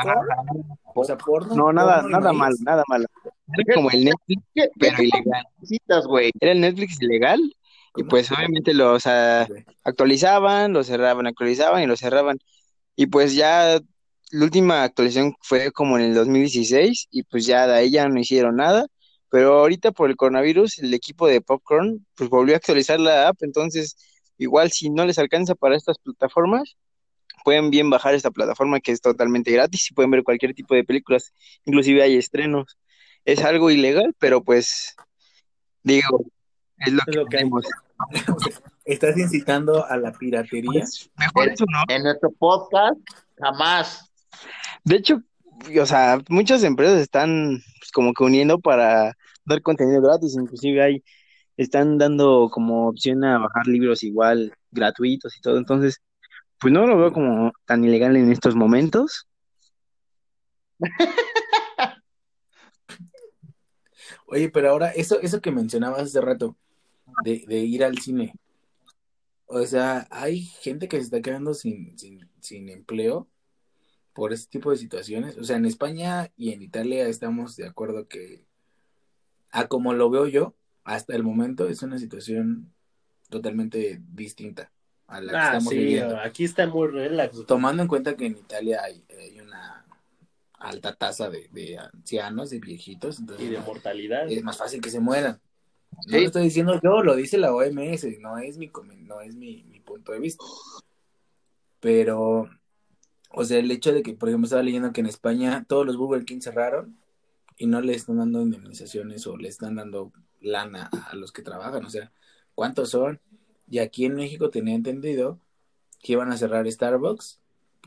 o sea, porno, no, nada, nada mal, nada mal. Era como el Netflix, pero ilegal. Era el Netflix ilegal, y pues obviamente lo actualizaban, lo cerraban, actualizaban y lo cerraban. Y pues ya la última actualización fue como en el 2016 y pues ya de ahí ya no hicieron nada, pero ahorita por el coronavirus el equipo de Popcorn pues volvió a actualizar la app, entonces igual si no les alcanza para estas plataformas, pueden bien bajar esta plataforma que es totalmente gratis y pueden ver cualquier tipo de películas, inclusive hay estrenos. Es algo ilegal, pero pues digo, es lo, que, tenemos. Estás incitando a la piratería. Pues, mejor eso, ¿no? En nuestro podcast, jamás. De hecho, o sea, muchas empresas están pues, como que uniendo para dar contenido gratis, inclusive hay, están dando como opción a bajar libros igual gratuitos y todo, entonces, pues no lo veo como tan ilegal en estos momentos. Oye, pero ahora, eso, eso que mencionabas hace rato, de, de ir al cine, o sea, hay gente que se está quedando sin, sin, sin empleo por este tipo de situaciones. O sea, en España y en Italia estamos de acuerdo que, a como lo veo yo, hasta el momento es una situación totalmente distinta a la que ah, estamos sí, Aquí está muy relax. Tomando en cuenta que en Italia hay, una alta tasa de, ancianos, de viejitos. y de mortalidad. Es más fácil que se mueran. No lo estoy diciendo yo, lo dice la OMS, no es mi, no es mi, mi punto de vista. Pero o sea, el hecho de que, por ejemplo, estaba leyendo que en España todos los Burger King cerraron y no le están dando indemnizaciones o le están dando lana a los que trabajan. O sea, ¿cuántos son? Y aquí en México tenía entendido que iban a cerrar Starbucks,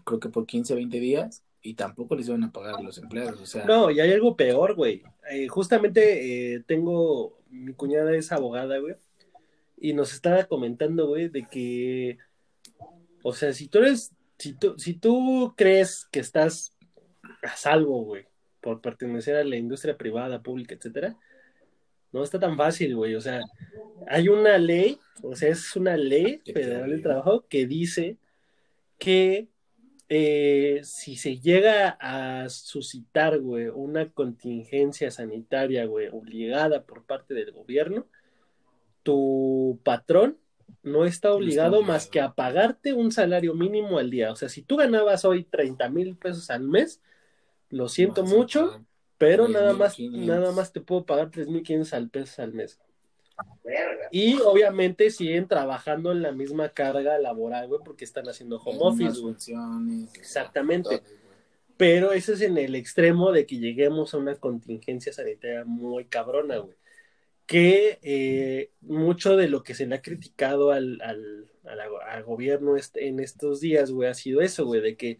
creo que por 15, 20 días, y tampoco les iban a pagar los empleados. O sea, no, y hay algo peor, güey. Eh, justamente eh, tengo, mi cuñada es abogada, güey, y nos estaba comentando, güey, de que, o sea, si tú eres, si tú, si tú crees que estás a salvo, güey, por pertenecer a la industria privada, pública, etcétera, no está tan fácil, güey. O sea, hay una ley, o sea, es una ley federal del trabajo que dice que eh, si se llega a suscitar, güey, una contingencia sanitaria, güey, obligada por parte del gobierno, tu patrón no está obligado más que a pagarte un salario mínimo al día. O sea, si tú ganabas hoy 30 mil pesos al mes, lo siento mucho, pero nada más, nada más te puedo pagar 3.500 al pesos al mes. Y obviamente siguen trabajando en la misma carga laboral, güey, porque están haciendo home office, Exactamente. Pero eso es en el extremo de que lleguemos a una contingencia sanitaria muy cabrona, güey. Que eh, mucho de lo que se le ha criticado al, al, al gobierno este, en estos días, güey, ha sido eso, güey, de que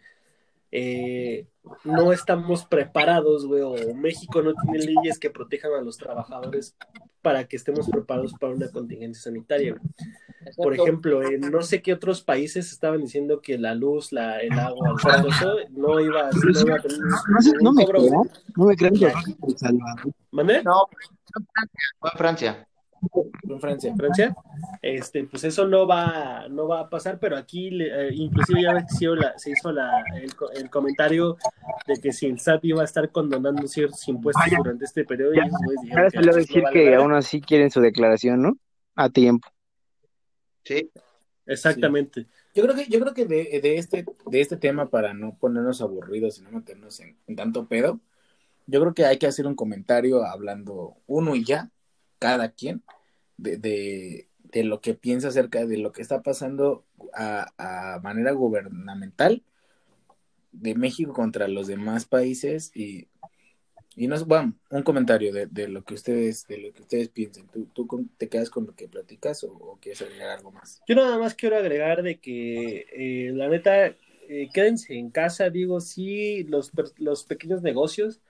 eh, no estamos preparados, güey, o México no tiene leyes que protejan a los trabajadores para que estemos preparados para una contingencia sanitaria. Por ejemplo, en no sé qué otros países estaban diciendo que la luz, la, el agua, todo eso no iba, no iba a tener no, me crean, no me crean que ¿Mané? No, fue Francia en Francia. Francia, este, pues eso no va, no va a pasar, pero aquí eh, inclusive ya se hizo, la, el, comentario de que si el SAT iba a estar condonando ciertos impuestos durante este periodo. Ya, ahora se le va a decir que aún así quieren su declaración, ¿no? A tiempo. Sí. Exactamente. Yo creo que, yo creo que de, de, este, de este tema, para no ponernos aburridos y no meternos en tanto pedo, yo creo que hay que hacer un comentario hablando uno y ya, cada quien de, de, lo que piensa acerca de lo que está pasando a, manera gubernamental de México contra los demás países y, y nos bueno, un comentario de, de, lo que ustedes de lo que ustedes piensen. ¿Tú, tú te quedas con lo que platicas o, quieres agregar algo más? Yo nada más quiero agregar de que eh, la neta eh, quédense en casa, digo, sí, los, los pequeños negocios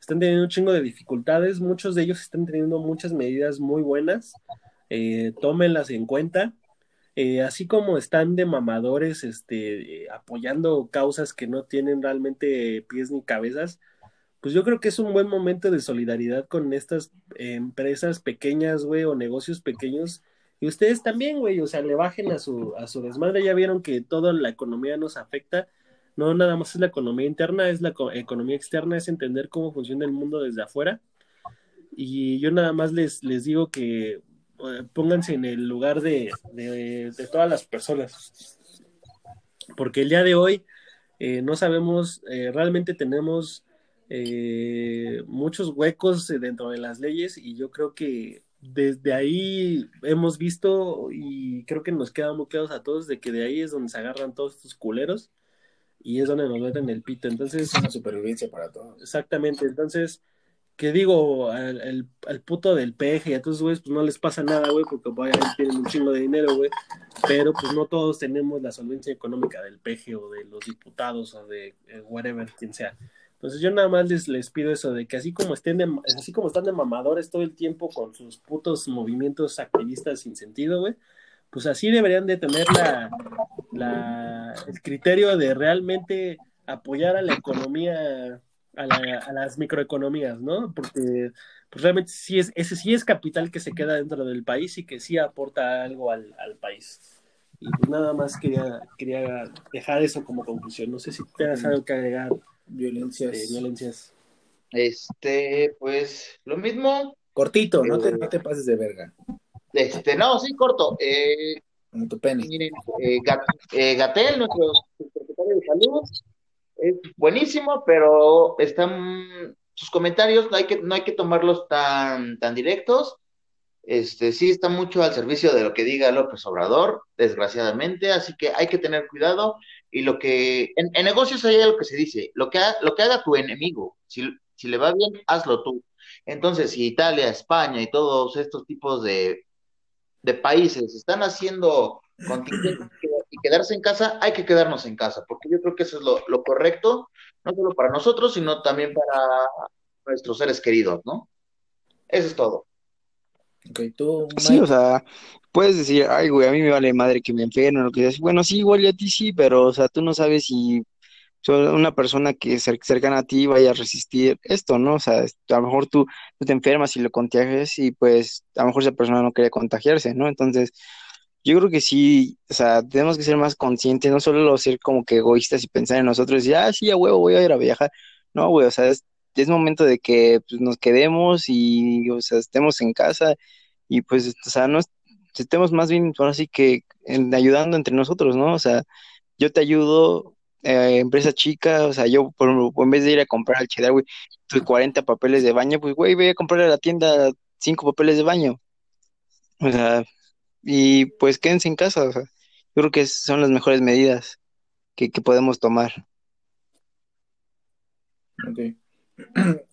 están teniendo un chingo de dificultades, muchos de ellos están teniendo muchas medidas muy buenas, eh, tómenlas en cuenta, eh, así como están de mamadores este, apoyando causas que no tienen realmente pies ni cabezas, pues yo creo que es un buen momento de solidaridad con estas empresas pequeñas, güey, o negocios pequeños. Y ustedes también, güey, o sea, le bajen a su, a su desmadre. Ya vieron que toda la economía nos afecta no nada más es la economía interna, es la economía externa, es entender cómo funciona el mundo desde afuera. Y yo nada más les, les digo que eh, pónganse en el lugar de, de, todas las personas. Porque el día de hoy eh, no sabemos, eh, realmente tenemos muchos huecos dentro de las leyes y yo creo que desde ahí hemos visto y creo que nos queda muy claros a todos de que de ahí es donde se agarran todos estos culeros y es donde nos meten el pito. Entonces, es una supervivencia para todos. Exactamente. Entonces, que digo, al, puto del peje y a todos, güey, pues no les pasa nada, güey, porque obviamente tienen un chingo de dinero, güey. Pero pues no todos tenemos la solvencia económica del peje o de los diputados o de eh, whatever, quien sea. Entonces yo nada más les, les pido eso de que así como estén de, así como están de mamadores todo el tiempo con sus putos movimientos activistas sin sentido, güey, pues así deberían de tener la, el criterio de realmente apoyar a la economía, a, las microeconomías, ¿no? Porque pues realmente sí es, ese sí es capital que se queda dentro del país y que sí aporta algo al, país. Y pues nada más quería, quería dejar eso como conclusión. No sé si tengas algo que agregar. Violencias. Eh, violencias. Este, pues, lo mismo. Cortito, no, te, no te pases de verga. Este, no, sí, corto. Eh, Miren, eh, eh, Gatel, nuestro secretario de salud, es buenísimo, pero están sus comentarios no hay que no hay que tomarlos tan tan directos. Este sí está mucho al servicio de lo que diga López Obrador, desgraciadamente, así que hay que tener cuidado y lo que en, negocios hay algo que se dice, lo que lo que haga tu enemigo, si, Si le va bien, hazlo tú. Entonces, si Italia, España y todos estos tipos de, de países están haciendo y quedarse en casa, hay que quedarnos en casa, porque yo creo que eso es lo, lo correcto, no solo para nosotros, sino también para nuestros seres queridos, ¿no? Eso es todo. Okay, ¿tú, sí, o sea, puedes decir, ay, güey, a mí me vale madre que me enferme, lo que sea. Bueno, sí, igual y a ti sí, pero, o sea, tú no sabes si una persona que es cercana a ti vaya a resistir esto, ¿no? O sea, a lo mejor tú, te enfermas y lo contagias y pues a lo mejor esa persona no quiere contagiarse, ¿no? Entonces, yo creo que sí, o sea, tenemos que ser más conscientes, no solo ser como que egoístas y pensar en nosotros y, ah, sí, a huevo, voy a ir a viajar. No, güey, o sea, es, momento de que pues, nos quedemos y, o sea, estemos en casa y pues, o sea, no estemos más bien, ahora sí que ayudando entre nosotros, ¿no? O sea, yo te ayudo, eh, empresa chica, o sea, yo por, en vez de ir a comprar al cheddar, güey, 40 papeles de baño, pues, güey, voy a comprar a la tienda cinco papeles de baño. O sea, y pues quédense en casa, o sea, yo creo que son las mejores medidas que, que podemos tomar. Ok.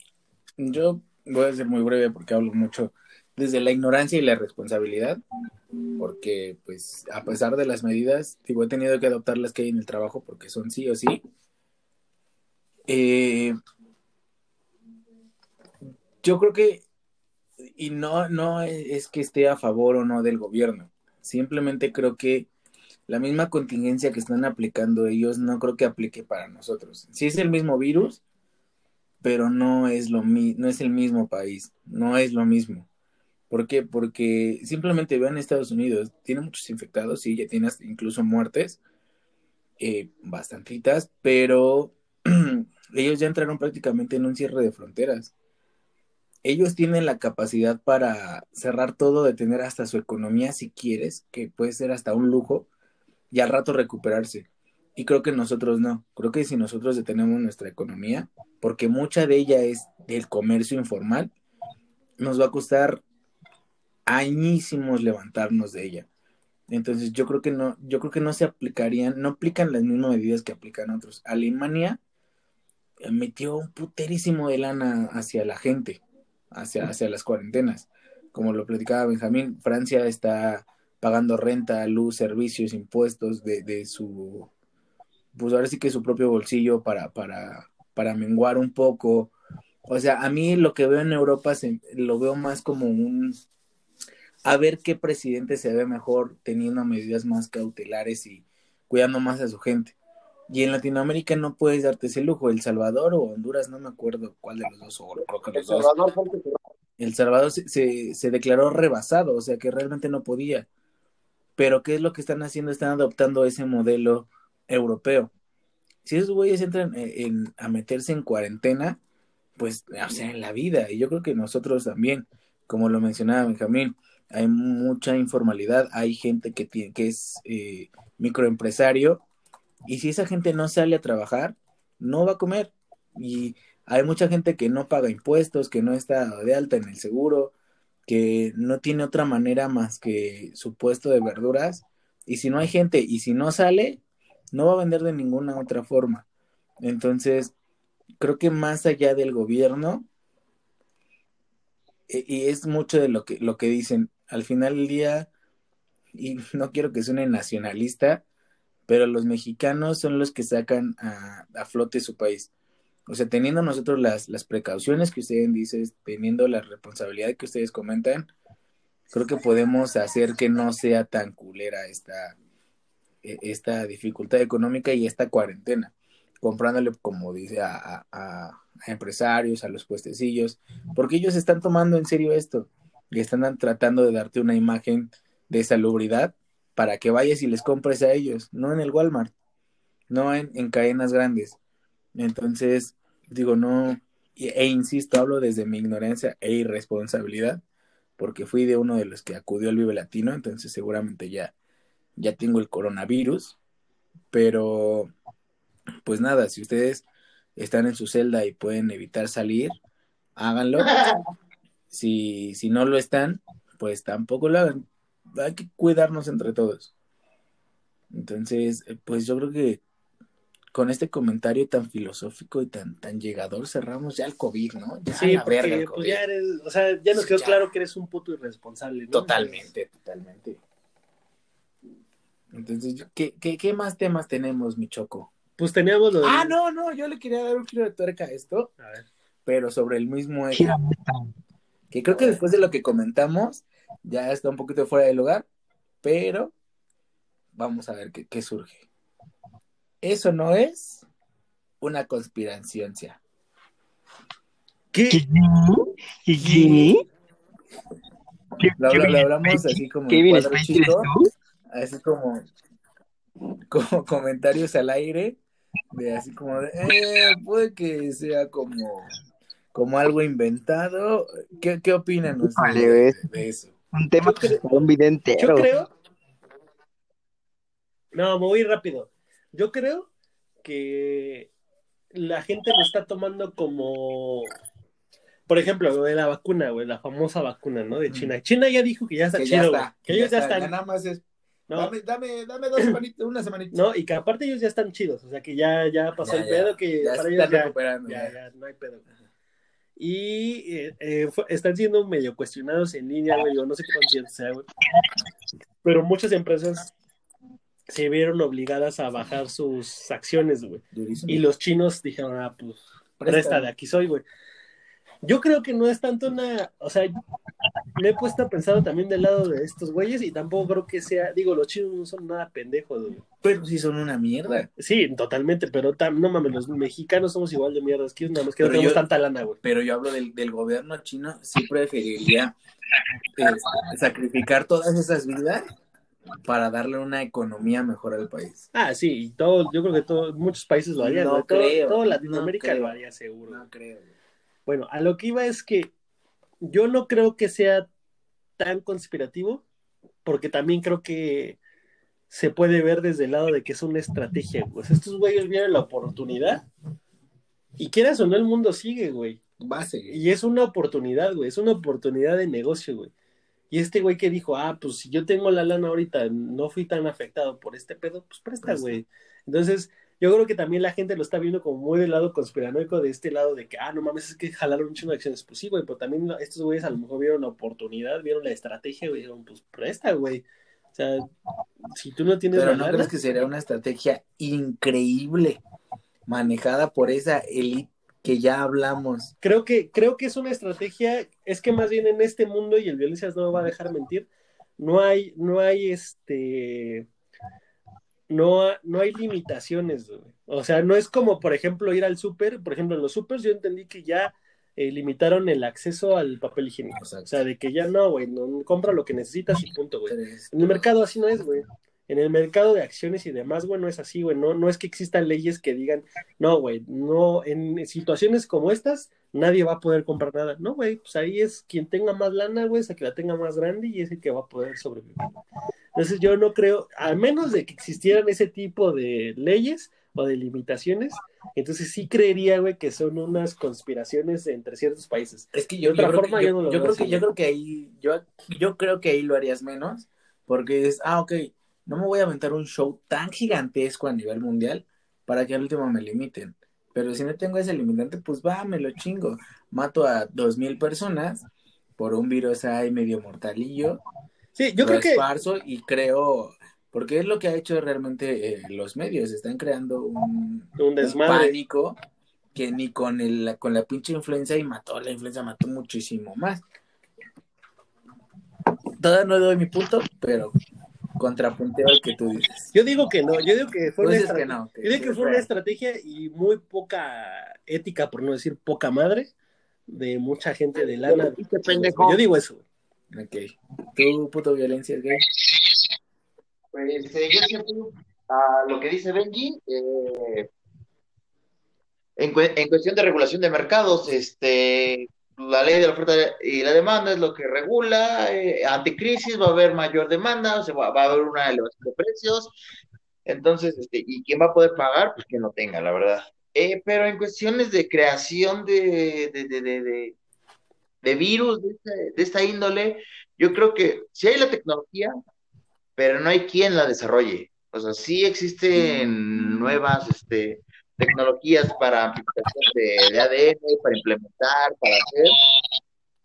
Yo voy a ser muy breve porque hablo mucho desde la ignorancia y la responsabilidad, porque pues a pesar de las medidas, digo, he tenido que adoptar las que hay en el trabajo porque son sí o sí. Eh, yo creo que, y no, no es que esté a favor o no del gobierno, simplemente creo que la misma contingencia que están aplicando ellos no creo que aplique para nosotros. Si es el mismo virus, pero no es lo no es el mismo país, no es lo mismo. ¿Por qué? Porque simplemente vean Estados Unidos, tiene muchos infectados, sí, ya tiene incluso muertes, eh, bastantitas, pero ellos ya entraron prácticamente en un cierre de fronteras. Ellos tienen la capacidad para cerrar todo, detener hasta su economía si quieres, que puede ser hasta un lujo, y al rato recuperarse. Y creo que nosotros no. Creo que si nosotros detenemos nuestra economía, porque mucha de ella es del comercio informal, nos va a costar añísimos levantarnos de ella. Entonces yo creo que no, yo creo que no se aplicarían, no aplican las mismas medidas que aplican otros. Alemania metió un puterísimo de lana hacia la gente, hacia, hacia las cuarentenas. Como lo platicaba Benjamín, Francia está pagando renta, luz, servicios, impuestos de, de su pues ahora sí que su propio bolsillo para, para, para menguar un poco. O sea, a mí lo que veo en Europa se, lo veo más como un a ver qué presidente se ve mejor teniendo medidas más cautelares y cuidando más a su gente. Y en Latinoamérica no puedes darte ese lujo. El Salvador o Honduras, no me acuerdo cuál de los dos, o creo que los dos. El Salvador se, se, se declaró rebasado, o sea que realmente no podía. Pero ¿qué es lo que están haciendo? Están adoptando ese modelo europeo. Si esos güeyes entran en, a meterse en cuarentena, pues, o sea, en la vida, y yo creo que nosotros también, como lo mencionaba Benjamín, hay mucha informalidad, hay gente que, tiene, que es eh, microempresario, y si esa gente no sale a trabajar, no va a comer. Y hay mucha gente que no paga impuestos, que no está de alta en el seguro, que no tiene otra manera más que su puesto de verduras. Y si no hay gente y si no sale, no va a vender de ninguna otra forma. Entonces, creo que más allá del gobierno, e, y es mucho de lo que, lo que dicen, al final del día, y no quiero que suene nacionalista, pero los mexicanos son los que sacan a, a flote su país. O sea, teniendo nosotros las, las precauciones que ustedes dicen, teniendo la responsabilidad que ustedes comentan, creo que podemos hacer que no sea tan culera esta, e, esta dificultad económica y esta cuarentena, comprándole, como dice, a, a, empresarios, a los puestecillos, porque ellos están tomando en serio esto y están tratando de darte una imagen de salubridad para que vayas y les compres a ellos, no en el Walmart, no en, en cadenas grandes. Entonces, digo, no, e insisto, hablo desde mi ignorancia e irresponsabilidad, porque fui de uno de los que acudió al Vive Latino, entonces seguramente ya ya tengo el coronavirus, pero pues nada, si ustedes están en su celda y pueden evitar salir, háganlo. Si, si no lo están, pues tampoco lo hagan. Hay que cuidarnos entre todos. Entonces, pues yo creo que con este comentario tan filosófico y tan, tan llegador cerramos ya el COVID, ¿no? Ya sí, porque pues, ya eres, o sea, ya nos quedó claro que eres un puto irresponsable, ¿no? Totalmente, totalmente. Entonces, ¿qué, qué, qué más temas tenemos, mi Choco? Pues teníamos lo de... Ah, no, no, yo le quería dar un giro de tuerca a esto. A ver. Pero sobre el mismo eje. Que creo que después de lo que comentamos, ya está un poquito fuera del lugar, pero vamos a ver qué, qué surge. Eso no es una conspiración, ¿Qué? ¿Qué? ¿Qué? Lo, hablamos así como cuatro chicos, así como, como comentarios al aire, de así como de, eh, puede que sea como, como algo inventado. ¿Qué, qué opinan ustedes de, eso? Un tema que un vidente. Yo creo. No, muy rápido. Yo creo que la gente lo está tomando como por ejemplo, de la vacuna, güey, la famosa vacuna, ¿no? De China. China ya dijo que ya está chido, que, ellos ya, están. nada más es. Dame, dame, dame dos semanitas, una semanita. No, y que aparte ellos ya están chidos, o sea que ya, ya pasó el pedo, que ya para ellos recuperando, ya, ya, no hay pedo. Y eh, eh, están siendo medio cuestionados en línea, güey, yo no sé qué concierto sea, güey. Pero muchas empresas se vieron obligadas a bajar sus acciones, güey. Y los chinos dijeron, ah, pues, presta, de aquí soy, güey. Yo creo que no es tanto una, o sea, me he puesto a pensar también del lado de estos güeyes y tampoco creo que sea, digo, los chinos no son nada pendejos, güey. Pero sí son una mierda. Sí, totalmente, pero no mames, los mexicanos somos igual de mierdas, que nada más que no tenemos tanta lana, güey. Pero yo hablo del, del gobierno chino, sí preferiría este, sacrificar todas esas vidas para darle una economía mejor al país. Ah, sí, y todo, yo creo que todo, muchos países lo harían. No, creo. Todo, Latinoamérica lo haría seguro. No creo. Bueno, a lo que iba es que yo no creo que sea tan conspirativo, porque también creo que se puede ver desde el lado de que es una estrategia, pues estos güeyes vieron la oportunidad y quieras o no el mundo sigue, güey. Va a seguir. Y es una oportunidad, güey, es una oportunidad de negocio, güey. Y este güey que dijo, ah, pues si yo tengo la lana ahorita, no fui tan afectado por este pedo, pues presta, güey. Entonces, yo creo que también la gente lo está viendo como muy del lado conspiranoico, de este lado de que, ah, no mames, es que jalaron un chingo de acciones. Pues sí, güey, pero también estos güeyes a lo mejor vieron la oportunidad, vieron la estrategia, güey, dijeron, pues presta, güey. O sea, si tú no tienes. Pero no crees que sería una estrategia increíble, manejada por esa élite que ya hablamos. Creo que, creo que es una estrategia, es que más bien en este mundo, y el violencias no me va a dejar mentir, no hay, no hay este no, no hay limitaciones, güey. O sea, no es como, por ejemplo, ir al súper. Por ejemplo, en los súpers yo entendí que ya eh, limitaron el acceso al papel higiénico. O sea, de que ya no, güey, no, compra lo que necesitas y punto, güey. En el mercado así no es, güey. En el mercado de acciones y demás, güey, no es así, güey. No, no es que existan leyes que digan, no, güey, no, en situaciones como estas, nadie va a poder comprar nada. No, güey, pues ahí es quien tenga más lana, güey, es el que la tenga más grande y es el que va a poder sobrevivir. Entonces yo no creo, al menos de que existieran ese tipo de leyes o de limitaciones, entonces sí creería, güey, que son unas conspiraciones entre ciertos países. Es que yo, de otra forma, yo, no yo creo que yo creo que ahí, yo, yo creo que ahí lo harías menos, porque es, ah, ok, no me voy a aventar un show tan gigantesco a nivel mundial para que al último me limiten. Pero si no tengo ese limitante, pues va, me lo chingo. Mato a dos mil personas por un virus ahí medio mortalillo. Sí, yo creo esparzo y creo, porque es lo que ha hecho realmente eh, los medios, están creando un, un, pánico que ni con el, con la pinche influenza y mató, la influenza mató muchísimo más. Todavía no doy mi punto, pero contrapunteo al que tú dices. Yo digo que no, yo digo que fue, una, estrategia, yo digo que fue una estrategia y muy poca ética, por no decir poca madre, de mucha gente de lana. Yo digo eso. Ok. ¿Tú, puto violencia, es gay? Pues este, yo siempre, a lo que dice Benji, eh, en, en cuestión de regulación de mercados, este, la ley de la oferta y la demanda es lo que regula, eh, anticrisis va a haber mayor demanda, o va, a haber una elevación de precios, entonces, este, ¿y quién va a poder pagar? Pues quien no tenga, la verdad. Eh, pero en cuestiones de creación de, de, de, de, virus de esta, de esta índole, yo creo que sí hay la tecnología, pero no hay quien la desarrolle. O sea, sí existen nuevas, este, tecnologías para amplificación de, ADN, para implementar, para hacer,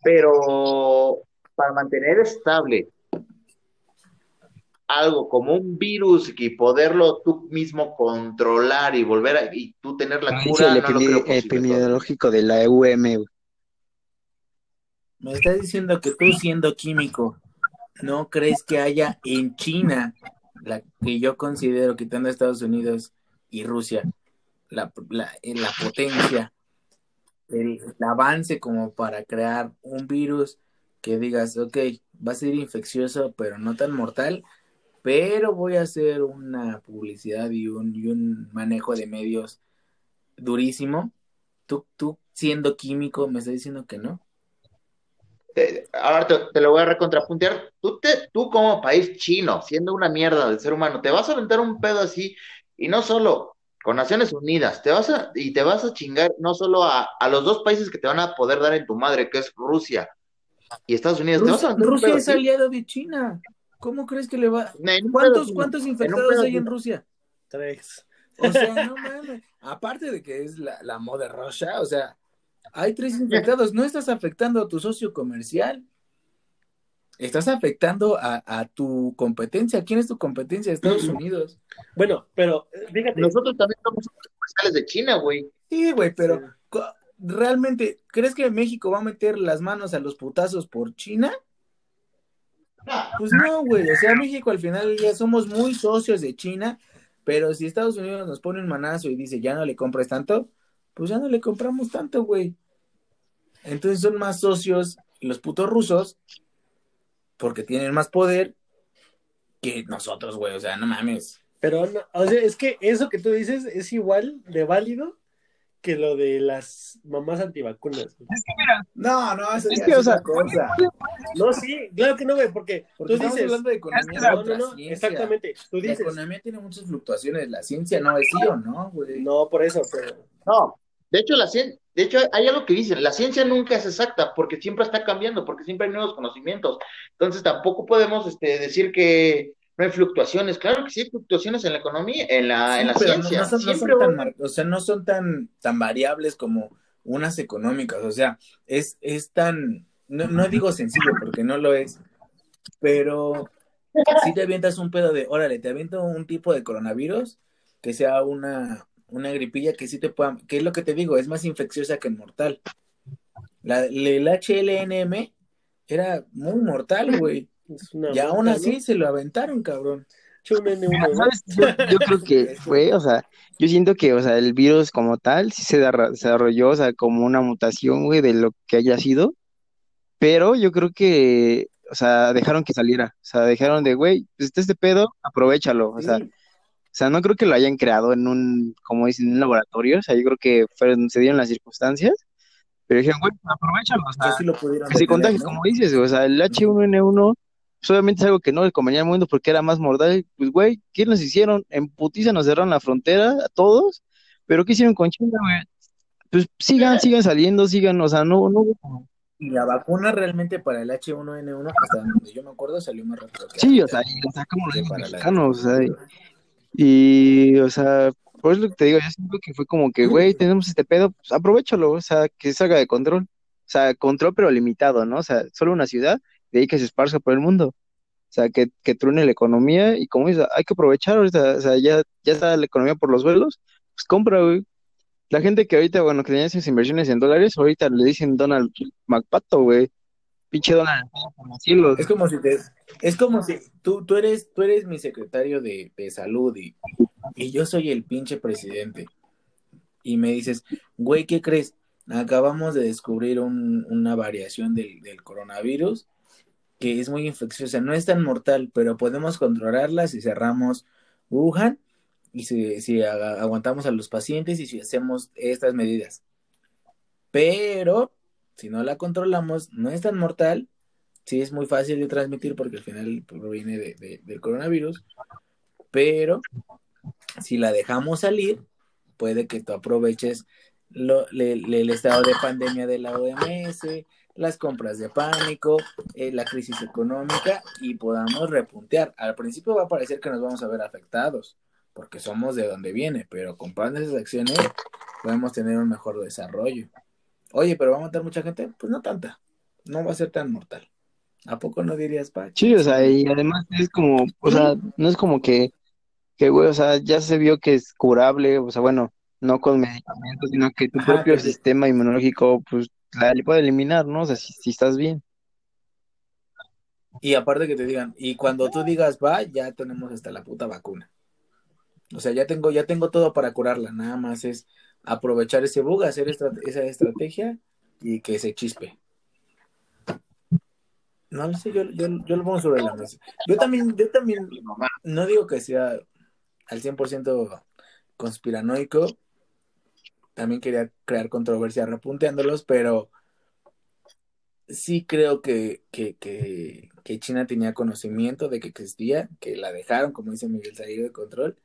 pero para mantener estable algo como un virus y poderlo tú mismo controlar y volver a, y tú tener la cura, no lo epidemiológico de la EUM. Me estás diciendo que tú siendo químico, ¿no crees que haya en China, la que yo considero quitando a Estados Unidos y Rusia, la, la, la potencia, el, avance como para crear un virus que digas, ok, va a ser infeccioso, pero no tan mortal, pero voy a hacer una publicidad y un, y un manejo de medios durísimo. Tú, tú siendo químico, me estás diciendo que no. ahora te, lo voy a recontrapuntear. Tú, te, tú como país chino, siendo una mierda del ser humano, te vas a aventar un pedo así y no solo con Naciones Unidas, te vas a, y te vas a chingar no solo a, los dos países que te van a poder dar en tu madre, que es Rusia y Estados Unidos. Rusia, es aliado de China. ¿Cómo crees que le va? ¿Cuántos, ¿cuántos infectados hay en Rusia? Tres. O sea, no mames. Aparte de que es la, la moda Russia, o sea, hay tres infectados. No estás afectando a tu socio comercial. Estás afectando a, tu competencia. ¿Quién es tu competencia? Estados Unidos. Bueno, pero eh, fíjate. Nosotros también somos comerciales de China, güey. Sí, güey, pero ¿realmente crees que México va a meter las manos a los putazos por China? Pues no, güey. O sea, México al final ya somos muy socios de China, pero si Estados Unidos nos pone un manazo y dice ya no le compres tanto, pues ya no le compramos tanto, güey. Entonces son más socios los putos rusos porque tienen más poder que nosotros, güey. O sea, no mames. Pero, o sea, es que eso que tú dices es igual de válido que lo de las mamás antivacunas. Es que mira, no, no, eso es que, o sea, cosa. No, sí, claro que no, güey, porque, porque tú dices, hablando de economía, no, no, no, exactamente, tú dices. La economía tiene muchas fluctuaciones, la ciencia no es sí o no, güey. No, por eso, pero no. De hecho, la ciencia, de hecho, hay algo que dicen, la ciencia nunca es exacta porque siempre está cambiando, porque siempre hay nuevos conocimientos. Entonces, tampoco podemos este, decir que no hay fluctuaciones. Claro que sí hay fluctuaciones en la economía, en la, en la ciencia. No, son, tan, o sea, no son tan, tan variables como unas económicas. O sea, es, es tan, no, no digo sencillo porque no lo es, pero si te avientas un pedo de, órale, te aviento un tipo de coronavirus que sea una, una gripilla que sí te pueda, que es lo que te digo, es más infecciosa que mortal. La, el HLNM era muy mortal, güey. Y aún así se lo aventaron, cabrón. Yo, creo que fue, o sea, yo siento que, o sea, el virus como tal sí se desarrolló, o sea, como una mutación, güey, de lo que haya sido, pero yo creo que, o sea, dejaron que saliera, o sea, dejaron de, güey, pues este, este pedo, aprovechalo, o sea, sea, no creo que lo hayan creado en un, como dicen, en un laboratorio, o sea, yo creo que fueron, se dieron las circunstancias, pero dijeron, güey, pues aprovechalo, o sea, sí lo que se como dices, o sea, el H1N1 pues obviamente es algo que no le convenía al mundo porque era más mortal. Pues, güey, ¿qué nos hicieron? En putiza nos cerraron la frontera a todos, pero ¿qué hicieron con China, güey? Pues sigan, sigan saliendo, sigan, o sea, no, no. Y la vacuna realmente para el H1N1, hasta donde yo me acuerdo, salió más rápido. sí, o sea, y los mexicanos, o sea, y, o sea, por eso te digo, yo siento que fue como que, güey, tenemos este pedo, pues aprovechalo, o sea, que salga de control. O sea, control pero limitado, ¿no? O sea, solo una ciudad de ahí que se esparza por el mundo. O sea, que, que truene la economía y como dice, hay que aprovechar ahorita, o sea, ya, ya está la economía por los vuelos, pues compra, güey. La gente que ahorita, bueno, que tenía esas inversiones en dólares, ahorita le dicen Donald McPato, güey. Pinche Donald, Es como si es como si tú, tú eres, tú eres mi secretario de, de salud y, y yo soy el pinche presidente. Y me dices, güey, ¿qué crees? Acabamos de descubrir un, una variación del, del coronavirus que es muy infecciosa, no es tan mortal, pero podemos controlarla si cerramos Wuhan y si, aguantamos a los pacientes y si hacemos estas medidas. Pero si no la controlamos, no es tan mortal, sí es muy fácil de transmitir porque al final proviene del coronavirus, pero si la dejamos salir, puede que tú aproveches el estado de pandemia de la OMS, las compras de pánico, eh, la crisis económica y podamos repuntear. Al principio va a parecer que nos vamos a ver afectados, porque somos de donde viene, pero comprando esas acciones podemos tener un mejor desarrollo. Oye, pero va a matar mucha gente, pues no tanta, no va a ser tan mortal. ¿A poco no dirías, pa? Sí, o sea, y además es como, o sea, no es como que, que, güey, o sea, ya se vio que es curable, o sea, bueno, no con medicamentos, sino que tu propio sistema inmunológico, pues, la puede eliminar, ¿no? O sea, si, estás bien. Y aparte que te digan, y cuando tú digas va, ya tenemos hasta la puta vacuna. O sea, ya tengo, ya tengo todo para curarla, nada más es aprovechar ese bug, hacer esa estrategia y que se chispe. No lo sé, yo, yo, yo, lo pongo sobre la mesa. Yo también, yo también, no digo que sea al 100% conspiranoico, también quería crear controversia repunteándolos, pero sí creo que, que, que, que, China tenía conocimiento de que existía, que la dejaron, como dice Miguel, salir de control,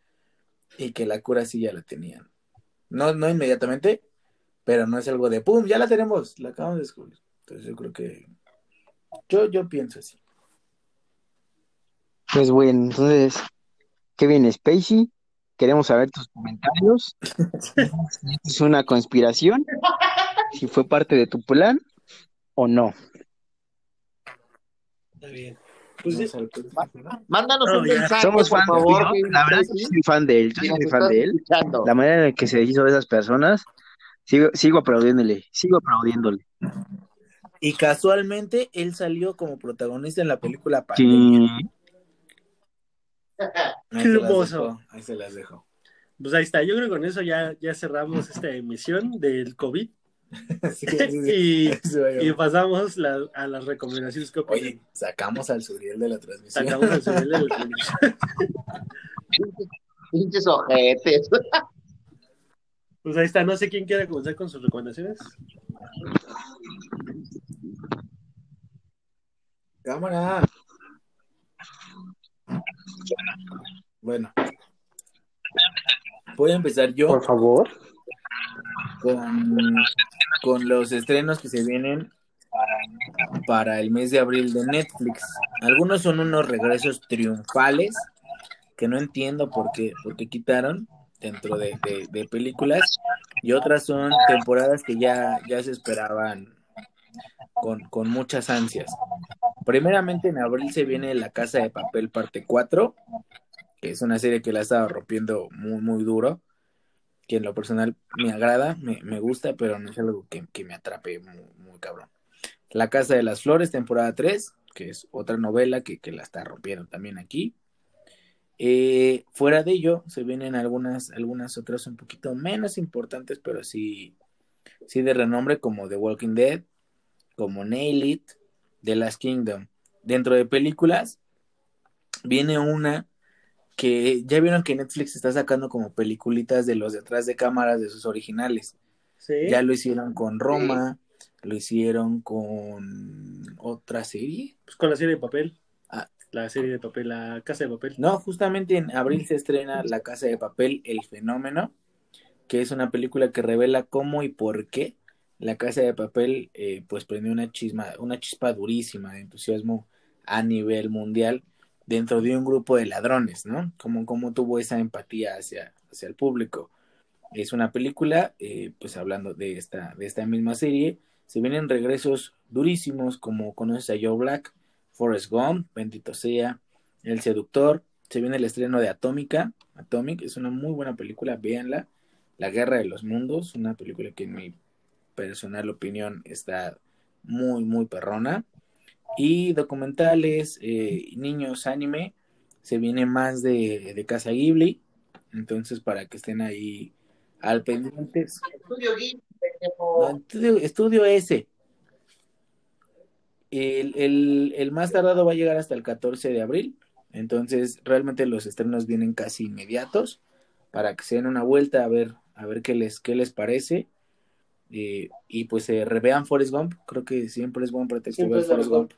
y que la cura sí ya la tenían. No, no inmediatamente, pero no es algo de ¡pum! Ya la tenemos, la acabamos de descubrir. Entonces yo creo que yo, yo pienso así. Pues bueno, entonces, ¿qué viene, Spacey? Queremos saber tus comentarios. ¿Es una conspiración? ¿Si fue parte de tu plan o no? Está bien. Pues, Mándanos un mensaje, Somos por favor. La verdad es que soy fan de él. Yo soy fan de él. La manera en la que se hizo de esas personas, sigo, sigo aplaudiéndole, sigo aplaudiéndole. Y casualmente él salió como protagonista en la película Pandemia. Qué hermoso. Ahí se las dejo. Pues ahí está. Yo creo que con eso ya, ya cerramos esta emisión del COVID. y, y, pasamos a las recomendaciones que Oye, sacamos al Suriel de la transmisión. Sacamos al Suriel de la transmisión. Pinches ojetes. Pues ahí está. No sé quién quiere comenzar con sus recomendaciones. Cámara. Bueno. Voy a empezar yo. Por favor. Con, con los estrenos que se vienen para el mes de abril de Netflix. Algunos son unos regresos triunfales que no entiendo por qué, por qué quitaron dentro de, películas y otras son temporadas que ya, ya se esperaban con, con muchas ansias. Primeramente en abril se viene La Casa de Papel parte 4, que es una serie que la estaba rompiendo muy, muy duro, que en lo personal me agrada, me, me gusta, pero no es algo que, que me atrape muy, cabrón. La Casa de las Flores, temporada 3, que es otra novela que, que la está rompiendo también aquí. Eh, fuera de ello, se vienen algunas, algunas otras un poquito menos importantes, pero sí, sí de renombre, como The Walking Dead, como Nail It, The Last Kingdom. Dentro de películas, viene una que ya vieron que Netflix está sacando como peliculitas de los detrás de cámaras de sus originales. Ya lo hicieron con Roma, lo hicieron con otra serie. Pues con la serie de papel. Ah. La serie de papel, la Casa de Papel. No, justamente en abril se estrena La Casa de Papel, El Fenómeno, que es una película que revela cómo y por qué la Casa de Papel eh, pues prendió una chisma, una chispa durísima de entusiasmo a nivel mundial dentro de un grupo de ladrones, ¿no? Como, tuvo esa empatía hacia, hacia el público. Es una película, eh, pues hablando de esta, de esta misma serie, se vienen regresos durísimos como conoces a Joe Black, Forrest Gump, bendito sea, El Seductor, se viene el estreno de Atómica, Atomic, es una muy buena película, véanla, La Guerra de los Mundos, una película que en mi personal opinión está muy, muy perrona. Y documentales, eh, niños, anime, se viene más de, de Casa Ghibli. Entonces, para que estén ahí al pendientes. Estudio Ghibli, estudio, S. El, el, el, más tardado va a llegar hasta el 14 de abril. Entonces, realmente los estrenos vienen casi inmediatos para que se den una vuelta a ver, a ver qué les, qué les parece. Eh, y pues se revean Forrest Gump. Creo que siempre es buen pretexto ver Forrest Gump.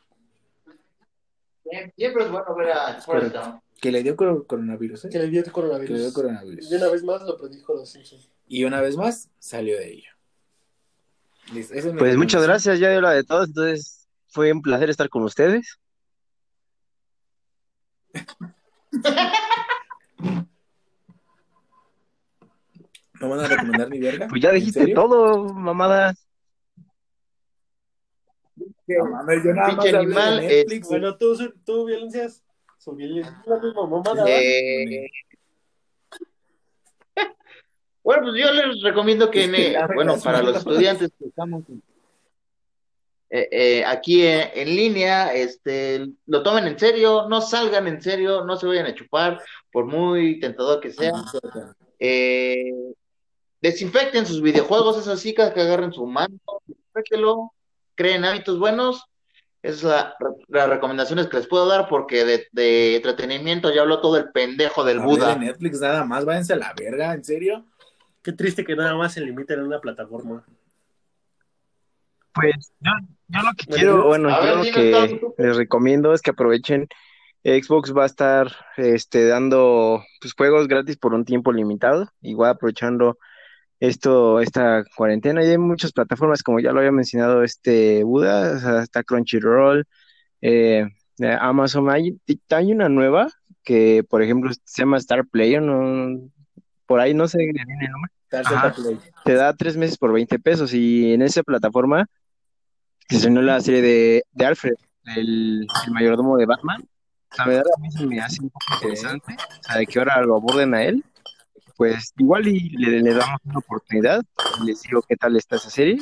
Siempre es bueno ver a Forrest Gump. Que le dio coronavirus, ¿eh? Que le dio coronavirus. Que le dio coronavirus. Y una vez más lo predijo los Y una vez más salió de ello. pues muchas gracias, ya de la de todos. Entonces fue un placer estar con ustedes. ¿No van a recomendar ni verga? Pues ya dijiste todo, mamadas. yo nada más animal, Netflix. Bueno, tú, tú violencias. Son violencias. La misma mamada. Eh... Bueno, pues yo les recomiendo que, bueno, para los estudiantes que estamos eh, eh, aquí en, línea, este, lo tomen en serio, no salgan en serio, no se vayan a chupar, por muy tentador que sea. Desinfecten sus videojuegos, esas chicas que agarren su mano, desinfectenlo, creen hábitos buenos. es la, las recomendaciones que les puedo dar porque de, entretenimiento ya habló todo el pendejo del Buda. De Netflix nada más, váyanse a la verga, ¿en serio? Qué triste que nada más se limiten a una plataforma. Pues yo, yo lo que quiero, bueno, yo lo que les recomiendo es que aprovechen. Xbox va a estar este, dando pues, juegos gratis por un tiempo limitado, igual aprovechando esto, esta cuarentena. Y hay muchas plataformas, como ya lo había mencionado este Buda, o sea, está Crunchyroll, eh, Amazon. Hay, hay una nueva que, por ejemplo, se llama Star Player, no, por ahí no sé el nombre. te da tres meses por 20 pesos y en esa plataforma se estrenó la serie de, de Alfred, el, mayordomo de Batman. La verdad a mí se me hace un poco interesante, o sea, de que ahora lo aborden a él. Pues igual y le, le damos una oportunidad, les digo qué tal está esa serie.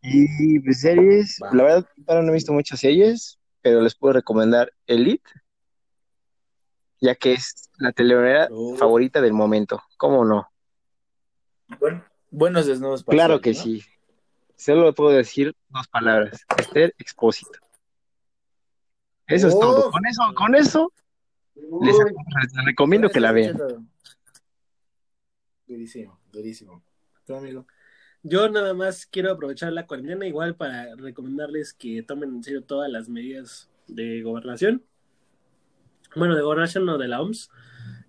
Y pues series, la verdad, ahora no he visto muchas series, pero les puedo recomendar Elite, ya que es la telenovela oh. favorita del momento. ¿Cómo no? Bueno, buenos desnudos. Claro que sí. Solo puedo decir dos palabras. Esther Expósito. Eso es todo. Oh. Con eso, con eso, les, recomiendo que la vean. Durísimo, durísimo. ¿Tu amigo? Yo nada más quiero aprovechar la cuarentena igual para recomendarles que tomen en serio todas las medidas de gobernación. Bueno, de gobernación no de la OMS.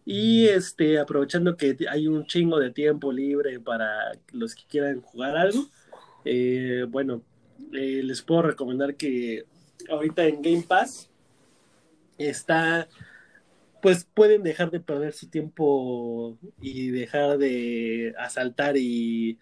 Y este, aprovechando que hay un chingo de tiempo libre para los que quieran jugar algo, eh, bueno, eh, les puedo recomendar que ahorita en Game Pass está, pues pueden dejar de perder su tiempo y dejar de asaltar y,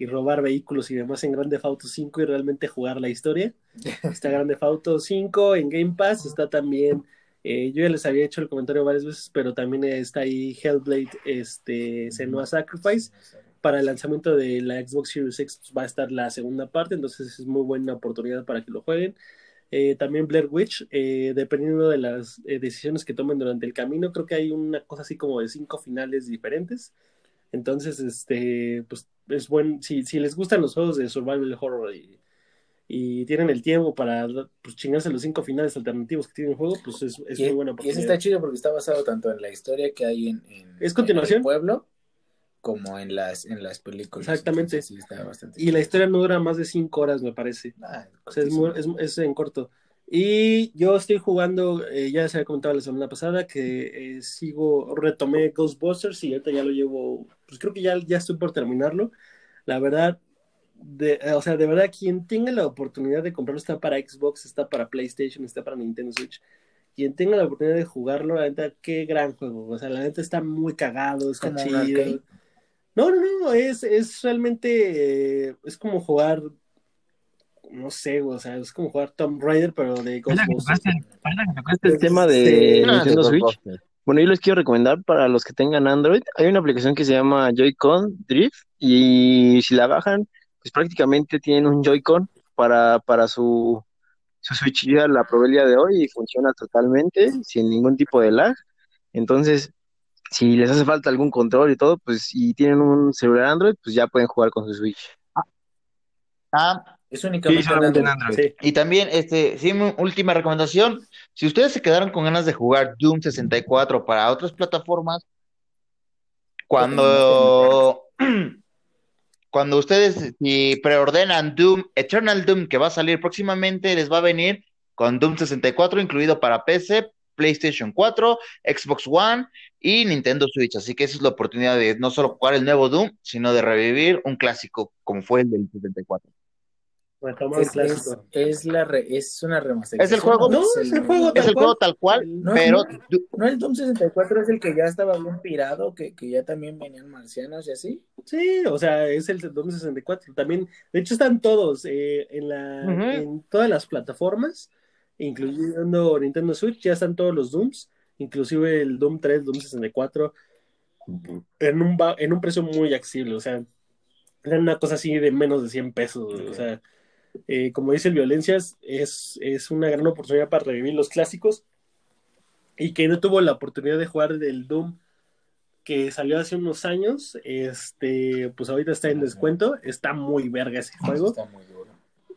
robar vehículos y demás en Grande Auto 5 y realmente jugar la historia. Está Grande Auto 5 en Game Pass, está también, eh, yo ya les había hecho el comentario varias veces, pero también está ahí Hellblade, este, Senua Sacrifice para el lanzamiento de la Xbox Series X pues, va a estar la segunda parte, entonces es muy buena oportunidad para que lo jueguen. Eh, también Blair Witch, eh, dependiendo de las eh, decisiones que tomen durante el camino, creo que hay una cosa así como de cinco finales diferentes. Entonces, este, pues es bueno, si, si les gustan los juegos de survival horror y, y tienen el tiempo para pues, chingarse los cinco finales alternativos que tiene el juego, pues es, es muy buena Y eso está chido porque está basado tanto en la historia que hay en, ¿Es continuación? el pueblo como en las, en las películas. Exactamente. y la historia no dura más de cinco horas, me parece. Ah, o sea, es, es, en corto. Y yo estoy jugando, eh, ya se había comentado la semana pasada, que eh, sigo, retomé Ghostbusters y ahorita ya lo llevo, pues creo que ya, ya estoy por terminarlo. La verdad, de, o sea, de verdad, quien tenga la oportunidad de comprarlo está para Xbox, está para PlayStation, está para Nintendo Switch. Quien tenga la oportunidad de jugarlo, la neta, qué gran juego. O sea, la neta está muy cagado, está chido. No, no, no, es, es realmente, eh, es como jugar, no sé, o sea, es como jugar Tomb Raider, pero de Ghostbusters. el tema de Nintendo Switch. Bueno, yo les quiero recomendar para los que tengan Android, hay una aplicación que se llama Joy-Con Drift y si la bajan, pues prácticamente tienen un Joy-Con para, para su, su Switch ya la probé el día de hoy y funciona totalmente sin ningún tipo de lag. Entonces, si les hace falta algún control y todo, pues si tienen un celular Android, pues ya pueden jugar con su Switch. Ah, es únicamente en Android. Y también, este, sí, última recomendación, si ustedes se quedaron con ganas de jugar Doom 64 para otras plataformas, cuando, cuando ustedes si preordenan Doom, Eternal Doom, que va a salir próximamente, les va a venir con Doom 64 incluido para PC, PlayStation 4, Xbox One y Nintendo Switch. Así que esa es la oportunidad de no solo jugar el nuevo Doom, sino de revivir un clásico como fue el del 74. es, la es una remasterización. Es el juego. No, es el, juego tal es el juego tal cual, pero. No, el Doom 64 es el que ya estaba bien pirado, que, que ya también venían marcianos y así. Sí, o sea, es el Doom 64. También, de hecho, están todos eh, en, la, en todas las plataformas, incluyendo Nintendo Switch, ya están todos los Dooms, inclusive el Doom 3, Doom 64, en un, en un precio muy accesible, o sea, era una cosa así de menos de 100 pesos, o sea eh, como dice el Violencias, es, es una gran oportunidad para revivir los clásicos y que no tuvo la oportunidad de jugar del Doom que salió hace unos años, este, pues ahorita está en descuento, está muy verga ese juego. Está muy duro.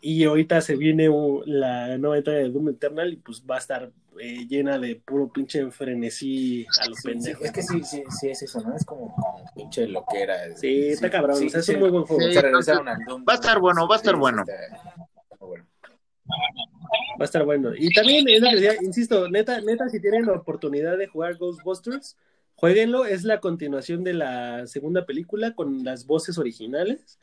Y ahorita se viene la nueva entrega de Doom Eternal y pues va a estar eh, llena de puro pinche frenesí a los pendejos. es que sí, sí, sí es eso, ¿no? Es como, pinche loquera. Sí, está cabrón, es un muy buen juego. va a estar bueno, va a estar bueno. Va a estar bueno. Y también, es lo que decía, insisto, neta, neta, si tienen la oportunidad de jugar Ghostbusters, jueguenlo. Es la continuación de la segunda película con las voces originales.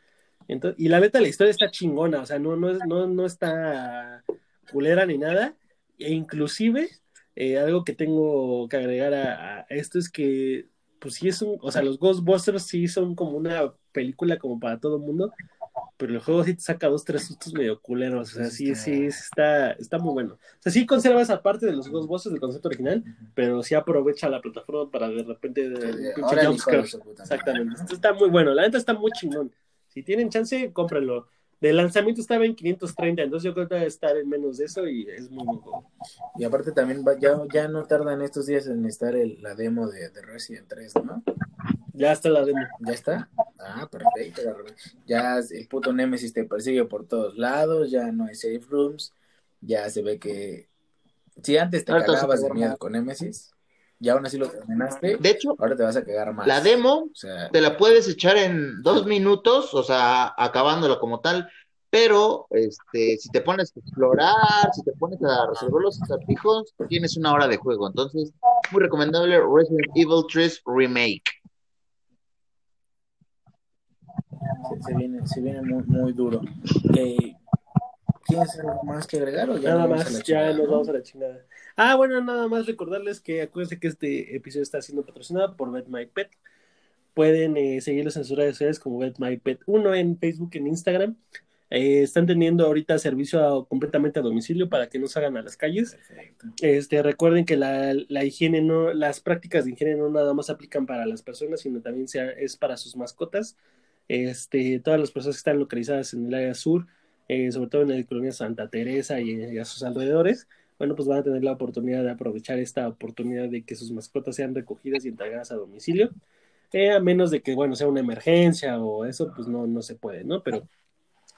Entonces, y la neta, la historia está chingona, o sea, no, no, no, no está culera ni nada. E inclusive, eh, algo que tengo que agregar a, esto es que, pues sí es un, o sea, los Ghostbusters sí son como una película como para todo el mundo, pero el juego sí te saca dos, tres sustos medio culeros, o sea, sí, sí, está, está muy bueno. O sea, sí conserva esa parte de los Ghostbusters del concepto original, pero sí aprovecha la plataforma para de repente de, jumpscare. Exactamente. Esto está muy bueno, la neta está muy chingón. Si tienen chance, cómprenlo. De lanzamiento estaba en 530, entonces yo creo que va a estar en menos de eso y es muy bueno. Y aparte también ya, ya no tardan estos días en estar el, la demo de, de Resident 3, ¿no? Ya está la demo. ¿Ya está? Ah, perfecto. Ya el puto Nemesis te persigue por todos lados, ya no hay safe rooms, ya se ve que... Si antes te cagabas de miedo con Nemesis, ya aún así lo terminaste. De hecho, ahora te vas a cagar más. La demo te la puedes echar en dos minutos, o sea, acabándola como tal, pero este, si te pones a explorar, si te pones a resolver los acertijos, tienes una hora de juego. Entonces, muy recomendable Resident Evil 3 Remake. se, viene, se viene muy, muy duro. Eh, ¿Tienes algo más que agregar o ya Nada más, ya nos vamos a la chingada. Ah, bueno, nada más recordarles que acuérdense que este episodio está siendo patrocinado por Bet My Pet. Pueden eh, seguirlos en sus redes sociales como Bet My Pet 1 en Facebook, en Instagram. Eh, están teniendo ahorita servicio completamente a domicilio para que no salgan a las calles. Este, recuerden que la, la, higiene no, las prácticas de higiene no nada más aplican para las personas, sino también sea, es para sus mascotas. Este, todas las personas que están localizadas en el área sur, eh, sobre todo en la colonia Santa Teresa y, a sus alrededores, bueno, pues van a tener la oportunidad de aprovechar esta oportunidad de que sus mascotas sean recogidas y entregadas a domicilio, eh, a menos de que, bueno, sea una emergencia o eso, pues no, no se puede, ¿no? Pero